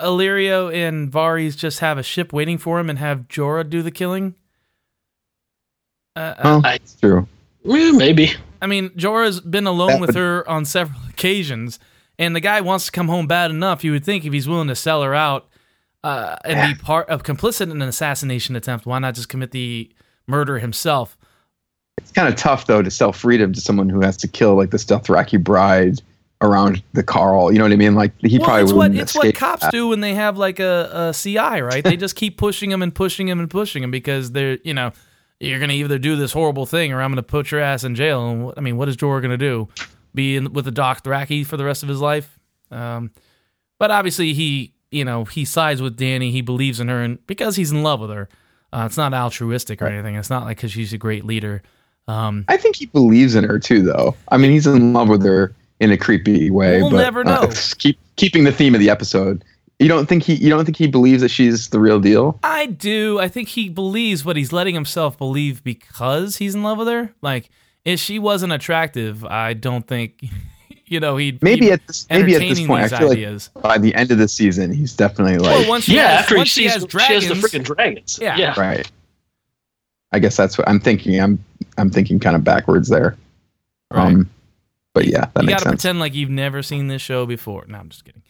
Illyrio and Varys just have a ship waiting for him and have Jorah do the killing? Uh, uh, Well, I- it's true. eh, maybe. I mean, Jorah's been alone That with would- her on several occasions, and the guy wants to come home bad enough. You would think if he's willing to sell her out uh, and be part of complicit in an assassination attempt, why not just commit the murder himself? It's kind of tough though to sell freedom to someone who has to kill like the Dothraki bride around the Khal. You know what I mean? Like he well, probably it's what wouldn't it's what cops that. do when they have like a, a CI, right? they just keep pushing him and pushing him and pushing him because they're you know you're gonna either do this horrible thing or I'm gonna put your ass in jail. And I mean, what is Jorah gonna do? Be in, with the Dothraki for the rest of his life? Um, but obviously he you know he sides with Dany. He believes in her and because he's in love with her. Uh, it's not altruistic or anything. It's not like because she's a great leader. Um, I think he believes in her too, though. I mean, he's in love with her in a creepy way. We'll but, never know. uh, keep keeping the theme of the episode. You don't think he? You don't think he believes that she's the real deal? I do. I think he believes what he's letting himself believe because he's in love with her. Like, if she wasn't attractive, I don't think, you know, he'd Maybe at this maybe at this point, I these feel ideas. like by the end of the season, he's definitely like well, once yeah, has, after he once she sees has she dragons, has the freaking dragons. Yeah. yeah. right. I guess that's what I'm thinking. I'm I'm thinking kind of backwards there. Right. Um, but yeah, that you makes got to sense. pretend like you've never seen this show before. No, I'm just kidding.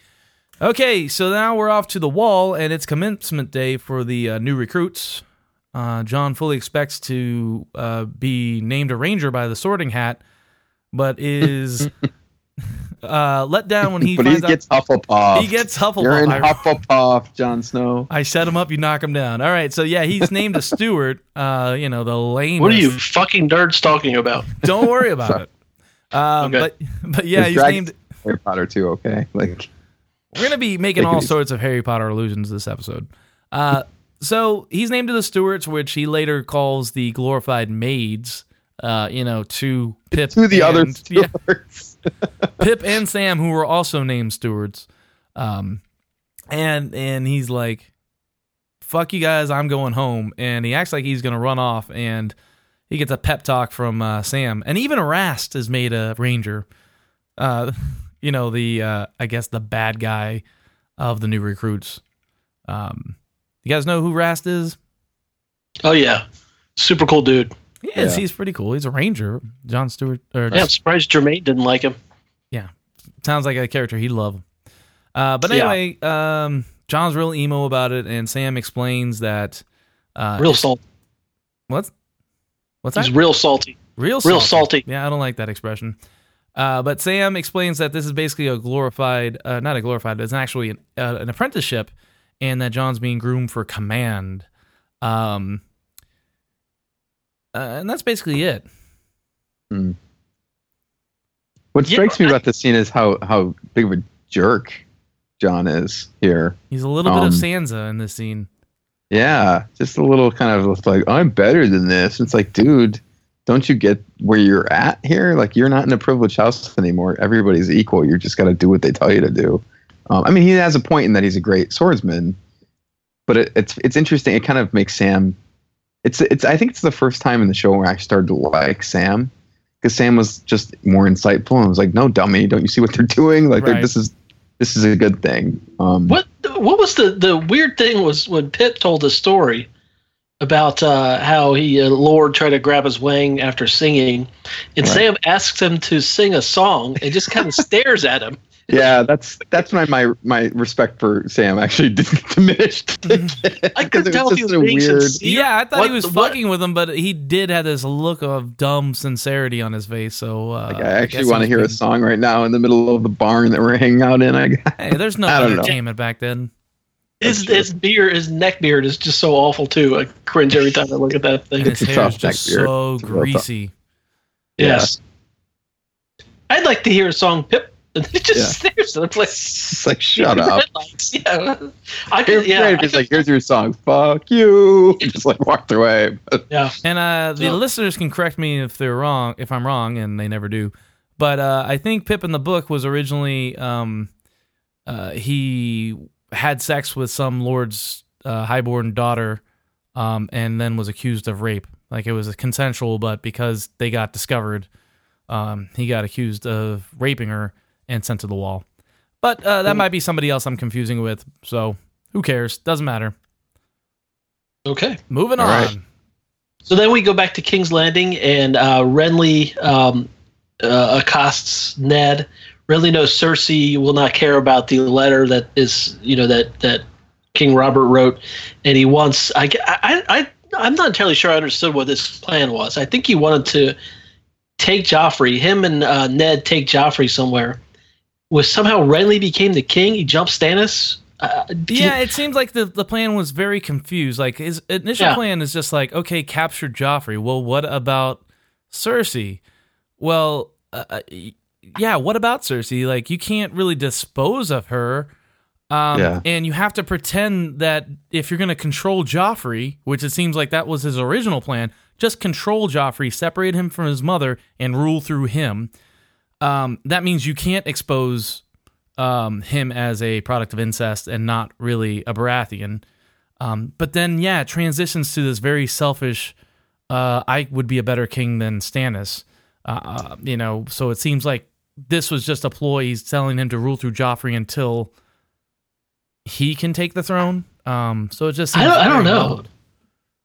Okay, so now we're off to the wall, and it's commencement day for the uh, new recruits. Uh, Jon fully expects to uh, be named a ranger by the Sorting Hat, but is uh, let down when he but he gets out Hufflepuff. he gets Hufflepuff. You're in Hufflepuff, Jon Snow. I set him up, you knock him down. All right, so yeah, he's named a steward. Uh, you know the lamest. What are you fucking nerds talking about? Don't worry about it. Um, Okay. But but yeah, There's he's named. in Harry Potter too. Okay, like We're gonna be making all easy. sorts of Harry Potter allusions this episode. Uh, so he's named to the stewards, which he later calls the glorified maids. Uh, you know, to Pyp to the other and- yeah, stewards. Pyp and Sam, who were also named stewards. Um, and and he's like, "Fuck you guys, I'm going home." And he acts like he's gonna run off, and he gets a pep talk from uh, Sam, and even Rast is made a ranger. Uh, you know the uh, I guess the bad guy of the new recruits. Um, you guys know who Rast is? Oh yeah, super cool dude. He is. Yeah. He's pretty cool. He's a ranger. John Stewart. Or Yeah, I'm surprised Jermaine didn't like him. Yeah, sounds like a character he'd love. Uh, but Yeah. anyway, um, Jon's real emo about it, and Sam explains that. Uh, Real salty. What's what's that? He's real salty. real real salty. Yeah, I don't like that expression. Uh, but Sam explains that this is basically a glorified, uh, not a glorified, but it's actually an, uh, an apprenticeship, and that Jon's being groomed for command. Um, uh, and that's basically it. What Yeah, strikes me I- about this scene is how how big of a jerk Jon is here. He's a little bit of Um, Sansa in this scene. Yeah, just a little kind of like I'm better than this. It's like, dude, don't you get where you're at here? Like you're not in a privileged house anymore. Everybody's equal. You're just got to do what they tell you to do. Um, I mean, he has a point in that he's a great swordsman, but it, it's it's interesting. It kind of makes Sam. It's it's. I think it's the first time in the show where I started to like Sam because Sam was just more insightful and was like, "No, dummy, don't you see what they're doing? Like they're- this is this is a good thing." Um, What what was the the weird thing was when Pyp told the story about uh, how he uh, Lord tried to grab his wing after singing, and Right. Sam asks him to sing a song and just kind of stares at him. Yeah, that's that's when my my respect for Sam actually diminished. I Because could it tell was he was just a being weird- sincere. Yeah, I thought What- he was what- fucking with him, but he did have this look of dumb sincerity on his face. So uh, Like, I actually guess want to he hear a song right now in the middle of the barn that we're hanging out in. I being- Hey, there's no I don't know. entertainment back then. His That's true. his beard, his neck beard is just so awful too. I cringe every time I look at that thing. And his It's a hair is just so It's a real tough- greasy. Yes. I'd like to hear a song Pyp. And he just Yeah. stares at the place. It's like shut up. Headlights. Yeah. I Here's could, yeah. He's like, here's your song. Fuck you. Just like walked away. yeah. And uh, the Yeah. listeners can correct me if they're wrong, if I'm wrong, and they never do. But uh, I think Pyp in the book was originally um, uh, he had sex with some lord's uh, highborn daughter, um, and then was accused of rape. Like it was consensual, but because they got discovered, um, he got accused of raping her and sent to the wall. But uh, that might be somebody else I'm confusing with. So who cares? Doesn't matter. Okay. Moving All on. right. So then we go back to King's Landing, and uh, Renly um, uh, accosts Ned. Renly knows Cersei will not care about the letter that is, you know, that that King Robert wrote, and he wants. I, I, I I'm not entirely sure I understood what this plan was. I think he wanted to take Joffrey. Him and uh, Ned take Joffrey somewhere. Was somehow Renly became the king? He jumped Stannis. Uh, Yeah, it seems like the, the plan was very confused. Like his initial Yeah. plan is just like, okay, capture Joffrey. Well, what about Cersei? Well, uh, uh, yeah, what about Cersei? Like you can't really dispose of her. Um, Yeah. And you have to pretend that if you're going to control Joffrey, which it seems like that was his original plan, just control Joffrey, separate him from his mother, and rule through him. Um, that means you can't expose um, him as a product of incest and not really a Baratheon. Um, but then, yeah, it transitions to this very selfish. Uh, I would be a better king than Stannis. Uh, uh, you know, so it seems like this was just a ploy. He's telling him to rule through Joffrey until he can take the throne. Um, so it just I don't- I don't know. odd.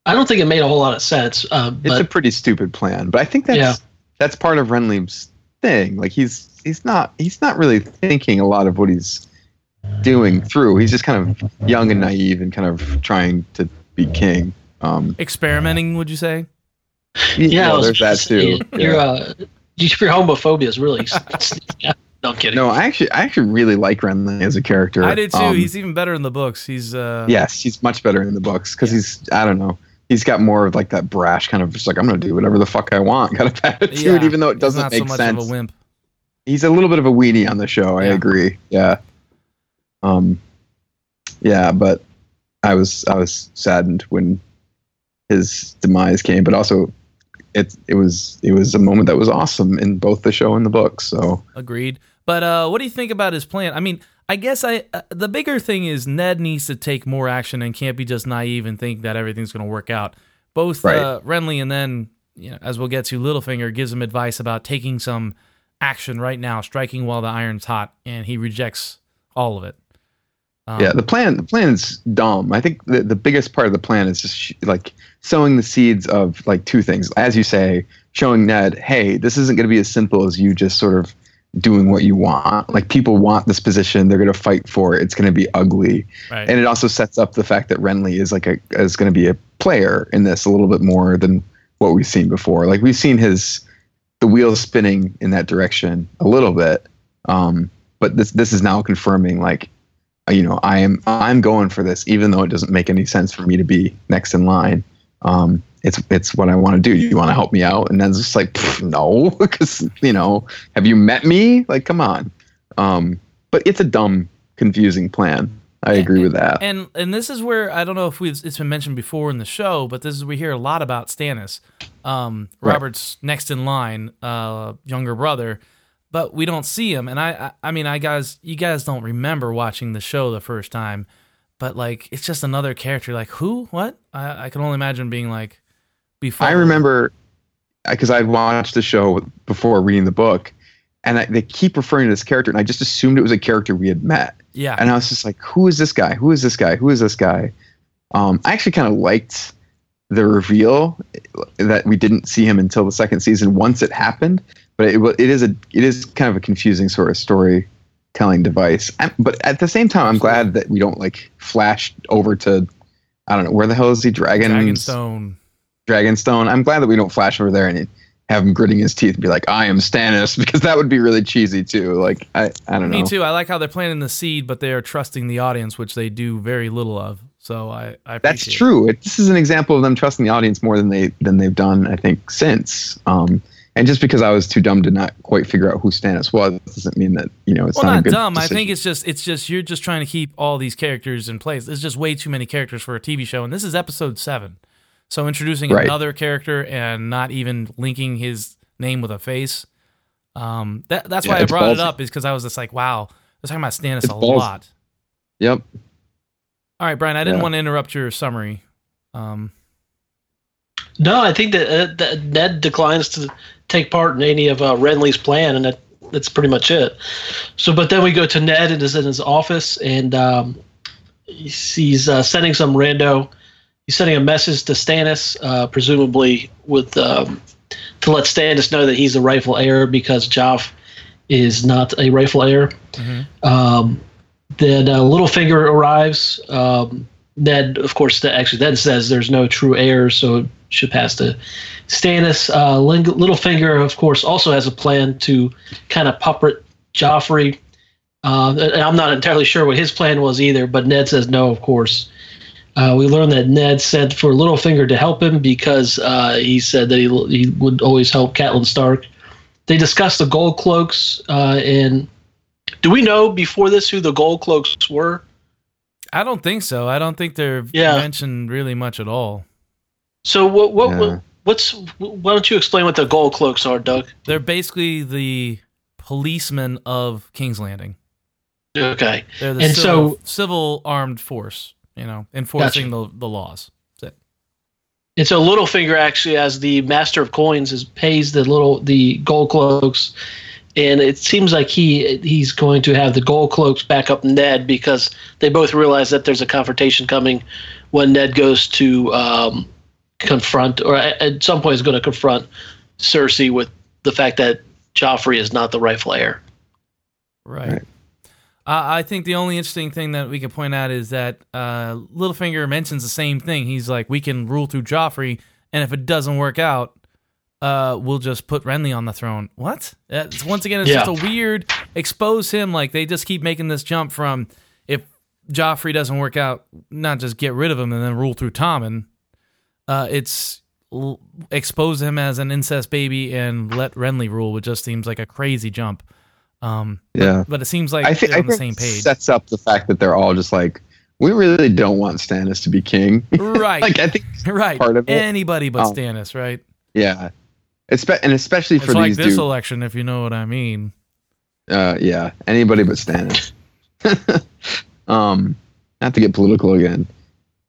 I don't think it made a whole lot of sense. Uh, It's but a pretty stupid plan, but I think that's Yeah. that's part of Renly's thing. Like he's he's not he's not really thinking a lot of what he's doing through. He's just kind of young and naive and kind of trying to be king. Um, Experimenting, would you say? yeah, I well, was there's that just saying, too. Your Yeah. uh, your homophobia is really. yeah. No, I'm kidding. No, I actually, I actually really like Renly as a character. I did too. Um, he's even better in the books. He's uh yes, he's much better in the books because he's, I don't know, he's got more of like that brash kind of just like I'm gonna do whatever the fuck I want kind of attitude, yeah, even though it doesn't not make so much sense. of a wimp. he's a little bit of a weenie on the show. I Yeah. agree. Yeah. Um, yeah, but I was I was saddened when his demise came, but also it it was it was a moment that was awesome in both the show and the book. So Agreed. But uh, what do you think about his plan? I mean, I guess I uh, the bigger thing is Ned needs to take more action and can't be just naive and think that everything's going to work out. Both Right. uh, Renly and then, you know, as we'll get to, Littlefinger gives him advice about taking some action right now, striking while the iron's hot, and he rejects all of it. Um, yeah, the plan the plan is dumb. I think the the biggest part of the plan is just sh- like sowing the seeds of like two things. As you say, showing Ned, hey, this isn't going to be as simple as you just sort of doing what you want. Like people want this position, they're going to fight for it. It's going to be ugly. right. and it also sets up the fact that Renly is like a is going to be a player in this a little bit more than what we've seen before. Like we've seen his the wheels spinning in that direction a little bit, um, but this this is now confirming like uh, you know I am I'm going for this even though it doesn't make any sense for me to be next in line. Um, it's it's what I want to do. You want to help me out? And then it's just like no, because you know have you met me? Like come on. Um, but it's a dumb, confusing plan. I agree with that. And and this is where I don't know if we've it's been mentioned before in the show, but this is we hear a lot about Stannis, um, Right. Robert's next in line, uh, younger brother, but we don't see him. And I, I I mean, I guys, you guys don't remember watching the show the first time, but like it's just another character. Like who? What? I I can only imagine being like before. I remember because I watched the show before reading the book, and I, they keep referring to this character, and I just assumed it was a character we had met, Yeah. and I was just like, "Who is this guy? Who is this guy? Who is this guy?" Um, I actually kind of liked the reveal that we didn't see him until the second season once it happened, but it it is a it is kind of a confusing sort of storytelling device. i but at the same time, I'm glad that we don't like flash over to I don't know where the hell is he Dragon's Dragonstone. Dragonstone. I'm glad that we don't flash over there and have him gritting his teeth and be like, "I am Stannis," because that would be really cheesy too. Like I, I don't know. Me too. I like how they're planting the seed, but they are trusting the audience, which they do very little of. So I, I That's true. It, this is an example of them trusting the audience more than they than they've done, I think, since. Um, and just because I was too dumb to not quite figure out who Stannis was doesn't mean that you know it's well, not, not dumb. I think it's just it's just you're just trying to keep all these characters in place. There's just way too many characters for a TV show, and this is episode seven. So introducing Right. another character and not even linking his name with a face. Um, that that's Yeah, why I it's brought it up is because I was just like, wow, they're talking about Stannis It's a ballsy. lot. Yep. All right, Brian, I didn't Yeah. want to interrupt your summary. Um, No, I think that, uh, that Ned declines to take part in any of uh, Renly's plan, and that, that's pretty much it. So, but then we go to Ned and is in his office, and um, he's, he's uh, sending some rando. He's sending a message to Stannis, uh, presumably with um, to let Stannis know that he's a rightful heir because Joff is not a rightful heir. mhm. Um, then uh, Littlefinger arrives. Um, Ned, of course, the, actually then says there's no true heir, so it should pass to Stannis. Uh, Ling- Littlefinger, of course, also has a plan to kind of puppet Joffrey. Uh, and I'm not entirely sure what his plan was either, but Ned says no, of course. Uh, we learned that Ned said for Littlefinger to help him because uh, he said that he, he would always help Catelyn Stark. They discussed the gold cloaks, uh, and do we know before this who the gold cloaks were? I don't think so. I don't think they're Yeah. mentioned really much at all. So what what, Yeah. what what's why don't you explain what the gold cloaks are, Doug? They're basically the policemen of King's Landing. Okay. They're the And civil, so- civil armed force, you know, enforcing the, the laws. That's it. And so Littlefinger actually, as the master of coins, is pays the little the gold cloaks, and it seems like he he's going to have the gold cloaks back up Ned because they both realize that there's a confrontation coming when Ned goes to um, confront, or at, at some point is going to confront Cersei with the fact that Joffrey is not the rightful heir. Right. Right. Uh, I think the only interesting thing that we can point out is that uh, Littlefinger mentions the same thing. He's like, we can rule through Joffrey, and if it doesn't work out, uh, we'll just put Renly on the throne. What? It's, once again, it's Yeah. just a weird expose him. Like they just keep making this jump from if Joffrey doesn't work out, not just get rid of him and then rule through Tommen. Uh, it's l- expose him as an incest baby and let Renly rule, which just seems like a crazy jump. Um, Yeah. but it seems like I think they're I on the think same page. sets up the fact that they're all just like, we really don't want Stannis to be king. right. like I think, right. part of it. Anybody but Um, Stannis, right? yeah, Espe- and especially It's for like these this dudes. election, if you know what I mean. Uh, yeah, anybody but Stannis. um, not to get political again,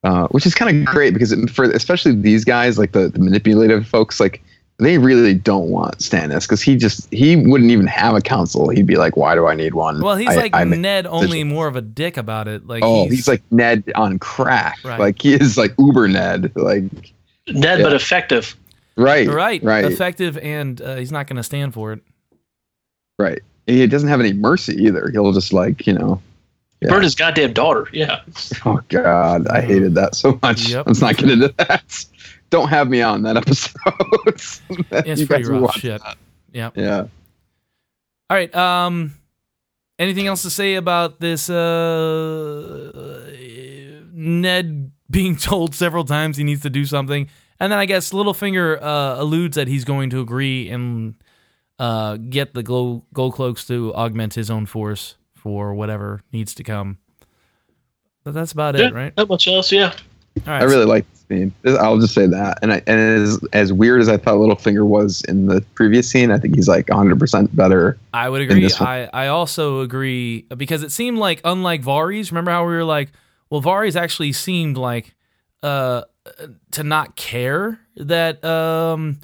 uh, which is kind of great because it, for especially these guys, like the, the manipulative folks, like they really don't want Stannis because he just he wouldn't even have a council. He'd be like, "Why do I need one?" Well, he's I- like I make Ned, only more of a dick about it. Like, oh, he's, like Ned on crack. Right. Like he is like Uber Ned. Like Ned, Yeah. but effective. right, right, right, effective, and uh, he's not going to stand for it. right. He doesn't have any mercy either. He'll just like you know. Yeah. Burn his goddamn daughter. Yeah. Oh God, I hated that so much. Yep. Let's not get into that. Don't have me on that episode. It's You pretty guys will rough shit. that. Yeah. Yeah. All right. Um, anything else to say about this? Uh, Ned being told several times he needs to do something, and then I guess Littlefinger uh, alludes that he's going to agree and uh, get the glow, gold cloaks to augment his own force for whatever needs to come. But that's about yeah. it, right? Not much else. Yeah. All right. I really like this scene. I'll just say that. And I, and as as weird as I thought Littlefinger was in the previous scene, I think he's like 100 percent better. I would agree. I, I also agree because it seemed like unlike Varys, remember how we were like, well, Varys actually seemed like uh to not care that um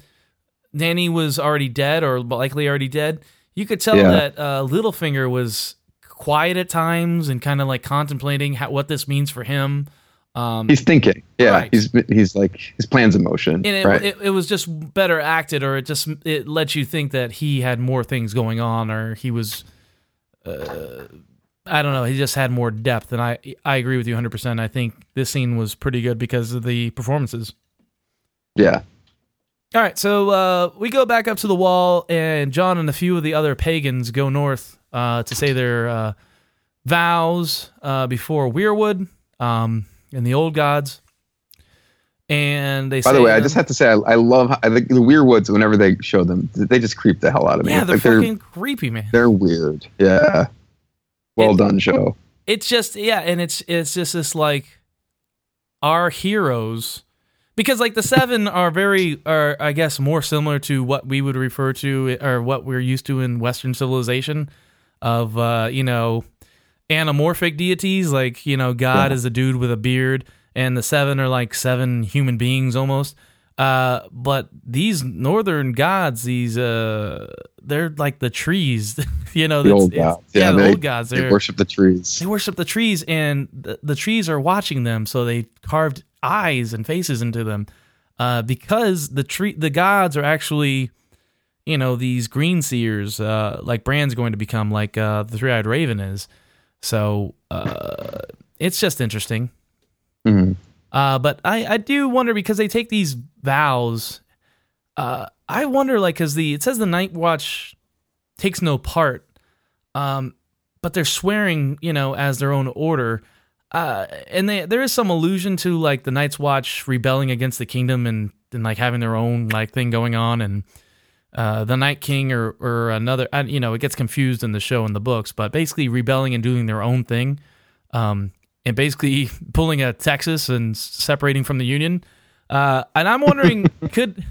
Dany was already dead or likely already dead. You could tell Yeah. that uh Littlefinger was quiet at times and kind of like contemplating how, what this means for him. Um, He's thinking. Yeah. Right. He's he's like his plans in motion. and it, right. it, it was just better acted or it just it lets you think that he had more things going on or he was uh, i don't know he just had more depth and i i agree with you 100% i think this scene was pretty good because of the performances yeah. all right so uh, we go back up to the wall and jon and a few of the other pagans go north uh, to say their uh, vows uh, before weirwood um, and the old gods and they By the way, I just have to say I, I love I think the Weirwoods. Whenever they show them, they just creep the hell out of me. yeah they're like they're fucking creepy man they're weird. Yeah. Well It- done, show. it's just yeah and it's it's just this like our heroes because like the seven are very are i guess more similar to what we would refer to or what we're used to in western civilization of uh you know anamorphic deities like you know god Yeah. is a dude with a beard and the seven are like seven human beings almost uh but these northern gods these uh they're like the trees you know The old gods. yeah, the they, old gods They worship the trees. they worship the trees and the, the trees are watching them so they carved eyes and faces into them uh, because the tree the gods are actually you know these green seers uh, like Bran's going to become like uh, the three-eyed raven is so uh, it's just interesting Mhm. uh, but I, I do wonder because they take these vows uh, i wonder like because the it says the night watch takes no part um, but they're swearing, you know, as their own order. Uh, and they, there is some allusion to like the Night's Watch rebelling against the kingdom and, and like having their own like thing going on, and uh, the Night King or or another, you know, it gets confused in the show and the books, but basically rebelling and doing their own thing, um, and basically pulling a Texas and separating from the Union. Uh, and I'm wondering, could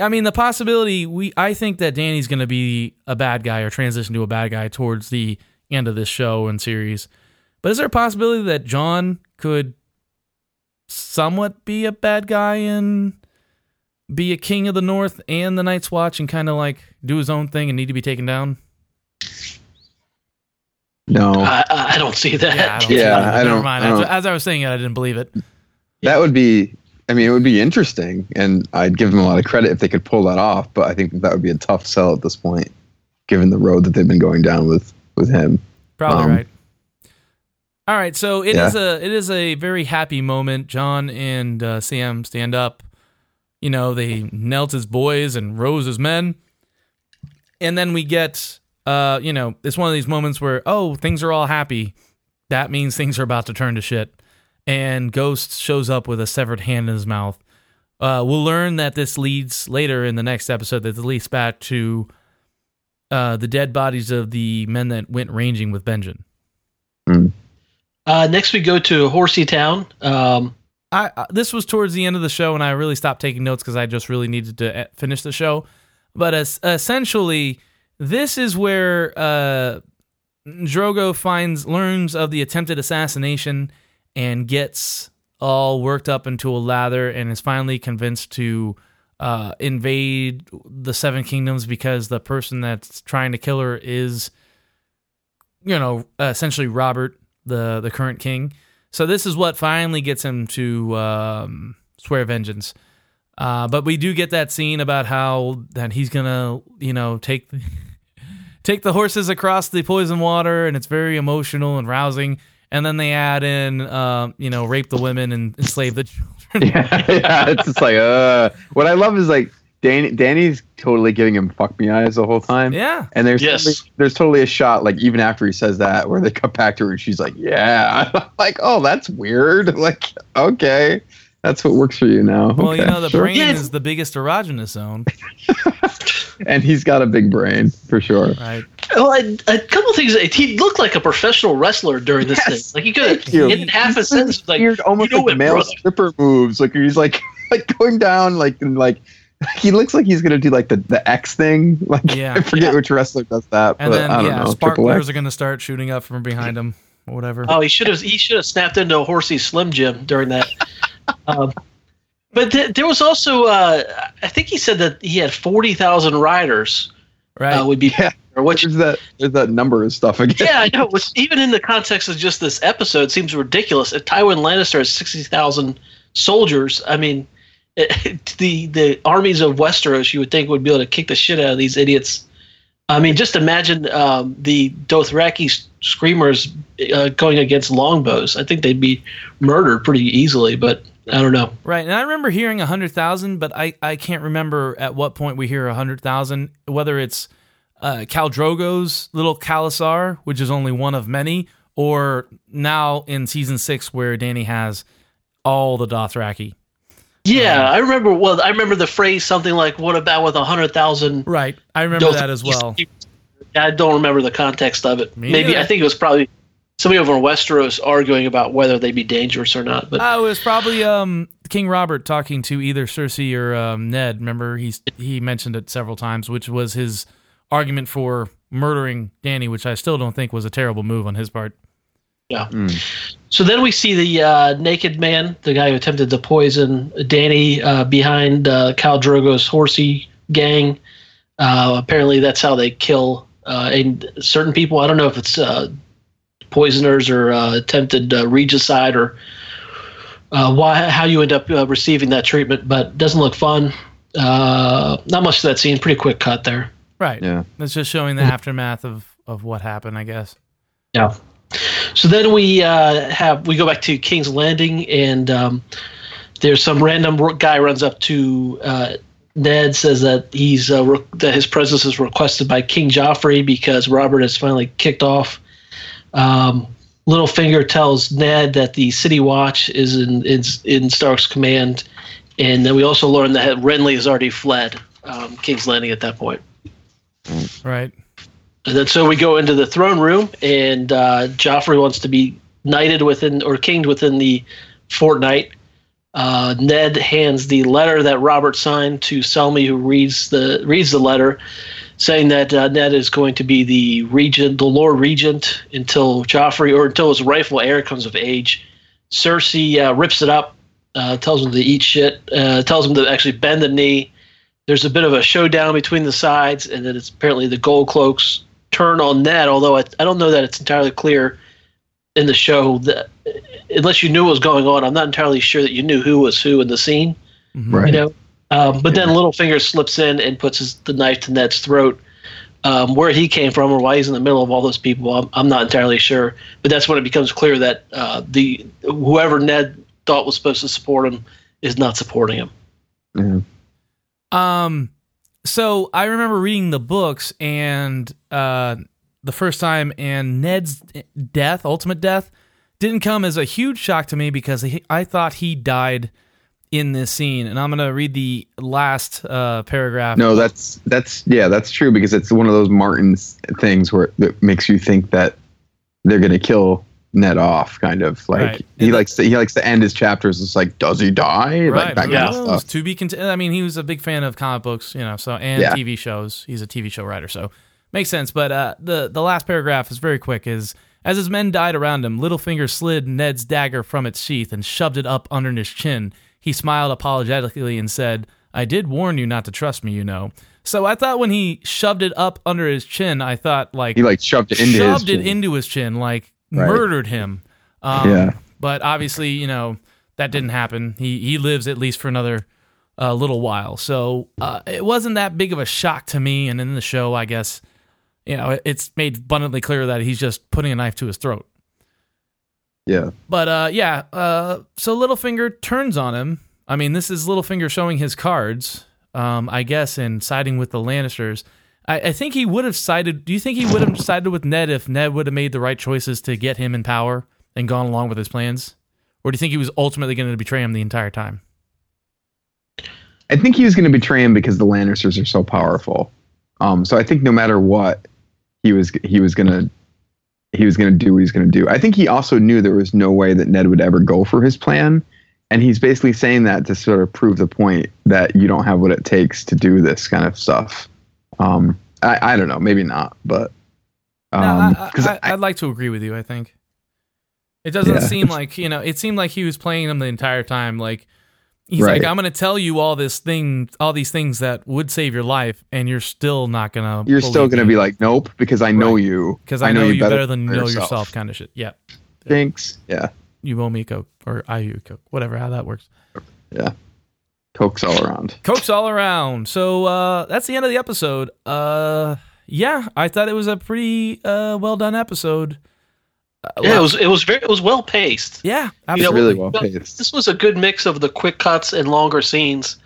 I mean, the possibility we I think that Dany's going to be a bad guy or transition to a bad guy towards the end of this show and series. But is there a possibility that Jon could somewhat be a bad guy and be a king of the North and the Night's Watch and kind of like do his own thing and need to be taken down? No, I, I don't see that. Yeah, I don't. Yeah, see that. I Never don't- mind. I As, don't- as I was saying it, I didn't believe it. that would be. I mean, it would be interesting, and I'd give them a lot of credit if they could pull that off. But I think that, that would be a tough sell at this point, given the road that they've been going down with with him. Probably Um, right. All right, so it is Yeah. a it is a very happy moment. Jon and uh, Sam stand up, You know, they knelt as boys and rose as men. And then we get, uh, you know, it's one of these moments where, oh, things are all happy. That means things are about to turn to shit. And Ghost shows up with a severed hand in his mouth. Uh, we'll learn that this leads later in the next episode that this leads back to uh, the dead bodies of the men that went ranging with Benjen. Uh, next, we go to Horsey Town. Um, I, I this was towards the end of the show, and I really stopped taking notes because I just really needed to uh, finish the show. But as, essentially, this is where uh, Drogo finds learns of the attempted assassination and gets all worked up into a lather and is finally convinced to uh, invade the Seven Kingdoms because the person that's trying to kill her is, you know, essentially Robert, the the current king. So this is what finally gets him to um, swear vengeance. Uh, but we do get that scene about how that he's gonna, you know, take the, take the horses across the poison water, and it's very emotional and rousing. And then they add in, uh, you know, rape the women and enslave the children. yeah, yeah, it's just like uh what I love is like Dany Dany's totally giving him fuck me eyes the whole time. Yeah. And there's Yes. totally, there's totally a shot like even after he says that where they cut back to her and she's like, Yeah. I'm like, oh that's weird. Like, okay. That's what works for you now. Well, you know, the sure. brain Yeah. is the biggest erogenous zone, And he's got a big brain for sure. right? well, a, a couple things. He looked like a professional wrestler during this Yes, thing. Like he could thank you. have in half a He's sentence. Like weird, almost you know like it, male brother. stripper moves. Like he's like like going down like and like he looks like he's gonna do like the, the X thing. Like Yeah. I forget Yeah. which wrestler does that, And but then I don't yeah, know. Triple sparklers are going to start shooting up from behind him or whatever. Oh, he should have. He should have snapped into a horsey Slim Jim during that. um, but th- there was also. Uh, I think he said that he had forty thousand riders. right? Uh, would be Yeah. or which. is that there's that number of stuff again. Yeah, I know. Which, even in the context of just this episode, seems ridiculous. If Tywin Lannister has sixty thousand soldiers, I mean, it, the the armies of Westeros, you would think would be able to kick the shit out of these idiots. I mean, just imagine um, the Dothraki screamers uh, going against longbows. I think they'd be murdered pretty easily. But I don't know. Right, and I remember hearing hundred thousand, but I, I can't remember at what point we hear hundred thousand. Whether it's uh, Drogo's little Khalasar, which is only one of many, or now in season six where Dany has all the Dothraki. Yeah, I remember. Well, I remember the phrase something like, "What about with a hundred thousand Right, I remember that as well. I don't remember the context of it. Me Maybe neither. I think it was probably somebody over in Westeros arguing about whether they'd be dangerous or not. But Oh, it was probably um, King Robert talking to either Cersei or um, Ned. Remember, he's he mentioned it several times, which was his argument for murdering Dany, which I still don't think was a terrible move on his part. Yeah. Mm. So then we see the uh, naked man, the guy who attempted to poison Dany uh, behind uh, Khal Drogo's horsey gang. Uh, apparently, that's how they kill uh, and certain people. I don't know if it's uh, poisoners or uh, attempted uh, regicide or uh, why how you end up uh, receiving that treatment, but it doesn't look fun. Uh, not much to that scene. Pretty quick cut there. Right. Yeah. It's just showing the aftermath of of what happened, I guess. Yeah. So then we uh, have we go back to King's Landing, and um, there's some random guy runs up to uh, Ned, says that he's uh, re- that his presence is requested by King Joffrey because Robert has finally kicked off. Um, Littlefinger tells Ned that the City Watch is in in, in Stark's command, and then we also learn that Renly has already fled um, King's Landing at that point. Right. And then so we go into the throne room, and uh, Joffrey wants to be knighted within or kinged within the fortnight. Uh, Ned hands the letter that Robert signed to Selmy, who reads the reads the letter, saying that uh, Ned is going to be the regent, the Lord Regent, until Joffrey or until his rightful heir comes of age. Cersei uh, rips it up, uh, tells him to eat shit, uh, tells him to actually bend the knee. There's a bit of a showdown between the sides, and then it's apparently the Gold Cloaks turn on that. Although I, I don't know that it's entirely clear in the show that unless you knew what was going on, I'm not entirely sure that you knew who was who in the scene. Mhm. Right. You know, um, but then Littlefinger slips in and puts his, the knife to Ned's throat. Um, where he came from or why he's in the middle of all those people, I'm, I'm not entirely sure. But that's when it becomes clear that uh, the whoever Ned thought was supposed to support him is not supporting him. Yeah. Um, so I remember reading the books and uh, the first time, and Ned's death, ultimate death, didn't come as a huge shock to me because he, I thought he died in this scene. And I'm gonna read the last uh, paragraph. No, that's that's yeah, that's true because it's one of those Martin's things where it makes you think that they're gonna kill Ned off, kind of like Right. he And likes to he likes to end his chapters. It's like, does he die? Right, Like that who kind of stuff. To be cont- I mean, he was a big fan of comic books, you know, so and Yeah. TV shows. He's a TV show writer, so makes sense. But uh, the the last paragraph is very quick. Is as his men died around him, Littlefinger slid Ned's dagger from its sheath and shoved it up under his chin. He smiled apologetically and said, "I did warn you not to trust me, you know." So I thought when he shoved it up under his chin, I thought like He like shoved it into shoved his it into his chin, like Right. murdered him. Um, Yeah. But obviously, you know, that didn't happen. He he lives at least for another uh, little while. So uh, it wasn't that big of a shock to me. And in the show, I guess, you know, it's made abundantly clear that he's just putting a knife to his throat. yeah. But uh, yeah, uh, so Littlefinger turns on him. I mean, this is Littlefinger showing his cards, um, I guess, and siding with the Lannisters. I, I think he would have sided. Do you think he would have sided with Ned if Ned would have made the right choices to get him in power and gone along with his plans? Or do you think he was ultimately going to betray him the entire time? I think he was going to betray him because the Lannisters are so powerful. Um, so I think no matter what, he was he was going to he was going to do what he's going to do. I think he also knew there was no way that Ned would ever go for his plan, and he's basically saying that to sort of prove the point that you don't have what it takes to do this kind of stuff. Um, I, I don't know, maybe not, but No, um, I, 'cause I, I- I'd like to agree with you. I think it doesn't Yeah. seem like you know. It seemed like he was playing them the entire time. Like he's Right. like, "I'm going to tell you all this thing, all these things that would save your life, and you're still not going to. you're still going to be like, nope, because I know Right. you. because I, know, you better, than you know yourself. kind of shit. Yeah, Thanks. Yeah, you owe me a coke, or I owe you a coke, whatever. How that works. yeah. Cokes all around. Cokes all around. So uh, that's the end of the episode. Uh, yeah, I thought it was a pretty uh, well done episode. Uh, Yeah, it was it was very it was well paced. yeah, You It's know, absolutely. really well paced. This was a good mix of the quick cuts and longer scenes,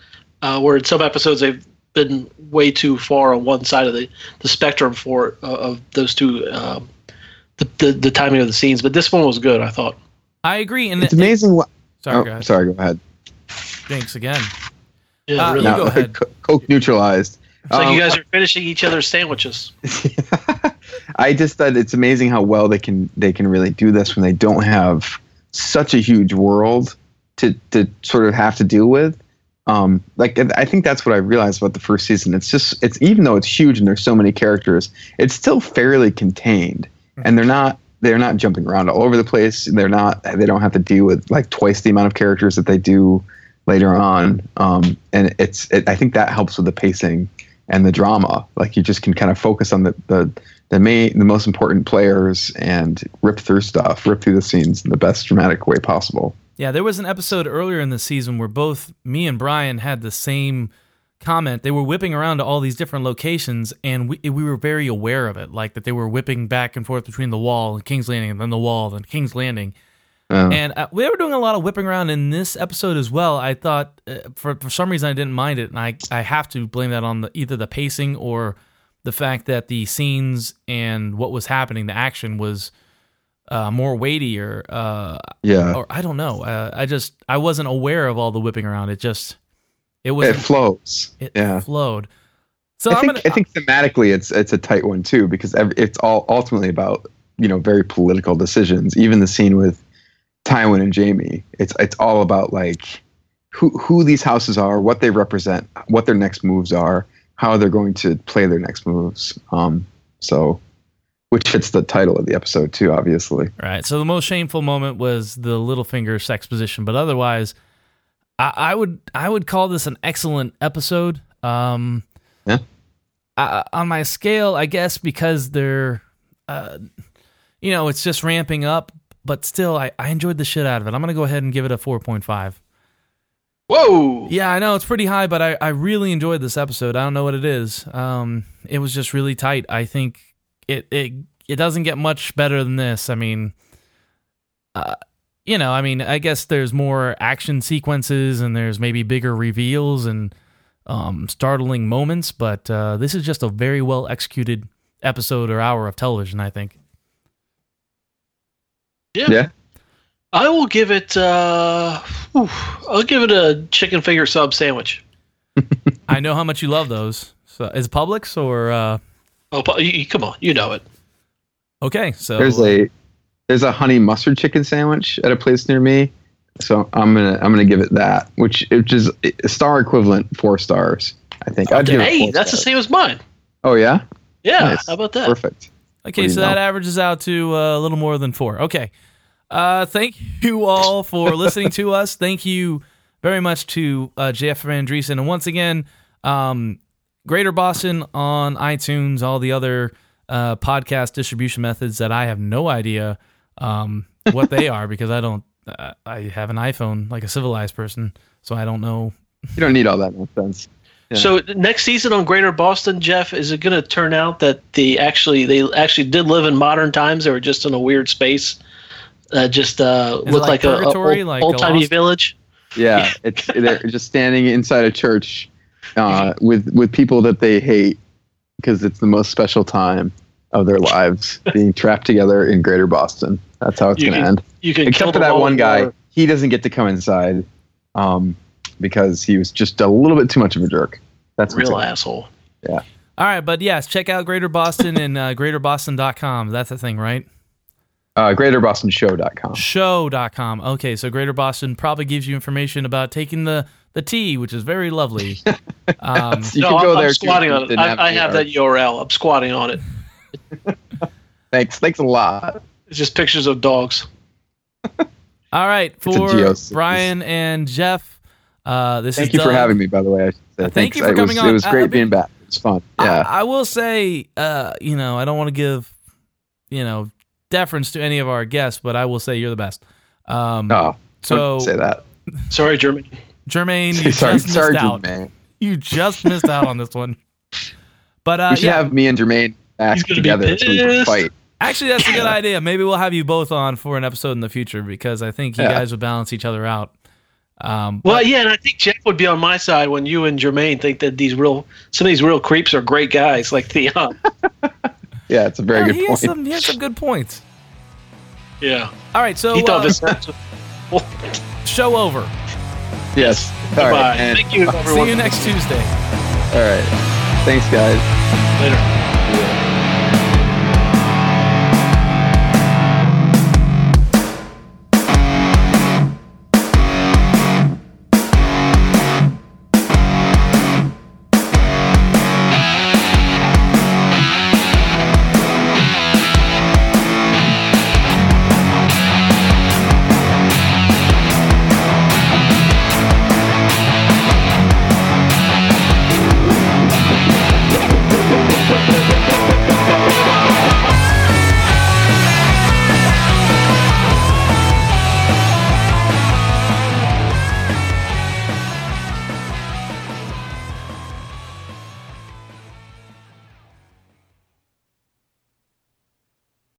uh, where in some episodes they've been way too far on one side of the, the spectrum for uh, of those two um, the, the the timing of the scenes. But this one was good, I thought. I agree. And It's it- amazing what. sorry, oh, go ahead. sorry, go ahead. Thanks again. Yeah, Uh, really. You go ahead. Coke neutralized. It's like Um, you guys are finishing each other's sandwiches. I just thought it's amazing how well they can they can really do this when they don't have such a huge world to to sort of have to deal with. Um, like I think that's what I realized about the first season. It's just it's even though it's huge and there's so many characters, it's still fairly contained, and they're not they're not jumping around all over the place. They're not they don't have to deal with like twice the amount of characters that they do later on. Um, and it's it, I think that helps with the pacing and the drama. Like you just can kind of focus on the the the main the most important players and rip through stuff, rip through the scenes in the best dramatic way possible. Yeah, there was an episode earlier in the season where both me and Brian had the same comment. They were whipping around to all these different locations, and we we were very aware of it, like that they were whipping back and forth between the wall and King's Landing, and then the wall, then King's Landing. Uh, And uh, we were doing a lot of whipping around in this episode as well. I thought uh, for for some reason I didn't mind it, and I I have to blame that on the, either the pacing or the fact that the scenes and what was happening, the action was uh, more weightier. Uh, yeah, or I don't know. Uh, I just I wasn't aware of all the whipping around. It just it was it flows. it, yeah. flowed. So I think gonna, I think thematically it's it's a tight one too because it's all ultimately about you know very political decisions. Even the scene with Tywin and Jaime, it's it's all about like who who these houses are, what they represent, what their next moves are, how they're going to play their next moves. Um, so which fits the title of the episode too, obviously. right. So the most shameful moment was the Littlefinger sex position, but otherwise, I, I would I would call this an excellent episode. Um, Yeah. I, on my scale, I guess because they're, uh, you know, it's just ramping up, but still, I, I enjoyed the shit out of it. I'm gonna go ahead and give it a four point five. Whoa! Yeah, I know it's pretty high, but I, I really enjoyed this episode. I don't know what it is. Um, it was just really tight. I think it it it doesn't get much better than this. I mean, uh, you know, I mean, I guess there's more action sequences and there's maybe bigger reveals and um, startling moments, but uh, this is just a very well executed episode or hour of television, I think. Yeah. Yeah. I will give it. Uh, whew, I'll give it a chicken finger sub sandwich. I know how much you love those. So, is Publix or uh, Oh, you, you- come on, you know it. okay? So There's a there's a honey mustard chicken sandwich at a place near me. So I'm gonna I'm gonna give it that, which which is a star equivalent four stars. I think. I'd give it hey, four that's the same as mine. Oh yeah, Yeah, Nice. how about that? perfect. Okay, so you that averages out to uh, a little more than four. Okay. Uh, thank you all for listening to us. Thank you very much to uh, Jeff Van Driesen. And once again, um, Greater Boston on iTunes, all the other uh, podcast distribution methods that I have no idea um, what they are because I don't, uh, I have an iPhone like a civilized person. So I don't know. You don't need all that nonsense. Yeah. So next season on Greater Boston, Jeff, is it going to turn out that they actually they actually did live in modern times? They were just in a weird space, uh, just uh, looked like like, a, a old, like old timey Lost? village. Yeah, it's they're just standing inside a church uh, with with people that they hate because it's the most special time of their lives, being trapped together in Greater Boston. That's how it's going to end. You can kill Except for that one guy, war. he doesn't get to come inside um, because he was just a little bit too much of a jerk. That's real in it. asshole. All right. But yes, check out Greater Boston and uh, greaterboston.com. That's the thing, right? Uh, GreaterBostonShow.com. show.com. Okay, so Greater Boston probably gives you information about taking the the T, which is very lovely. Um, You no, can I'm, go I'm there squatting on it. I, I have that URL. I'm squatting on it. Thanks, thanks a lot. It's just pictures of dogs. all right, for. Brian and Jeff, uh, this Thank is you for having me, by the way. I should say. Thank Thanks. you for it coming was, on. It was Uh, great I being back. It's fun. I, Yeah. I will say, uh, you know, I don't want to give, you know, deference to any of our guests, but I will say you're the best. Um, oh, so don't say that. Sorry, Jeremy. Jermaine, you sorry, just sorry, missed out. You just missed out on this one. But uh, we should yeah, have me and Jermaine back He's gonna together so we can fight. Actually, that's a good idea. Maybe we'll have you both on for an episode in the future because I think you Yeah. guys would balance each other out. Um, Well, yeah, and I think Jeff would be on my side when you and Jermaine think that these real some of these real creeps are great guys like Theon. Yeah, it's a very yeah, good he, point. has some, he has some good points. yeah, All right, so he thought uh, this. show over. yes. All Bye. right. and- Thank you, everyone. See you next Tuesday. all right. Thanks, guys. Later.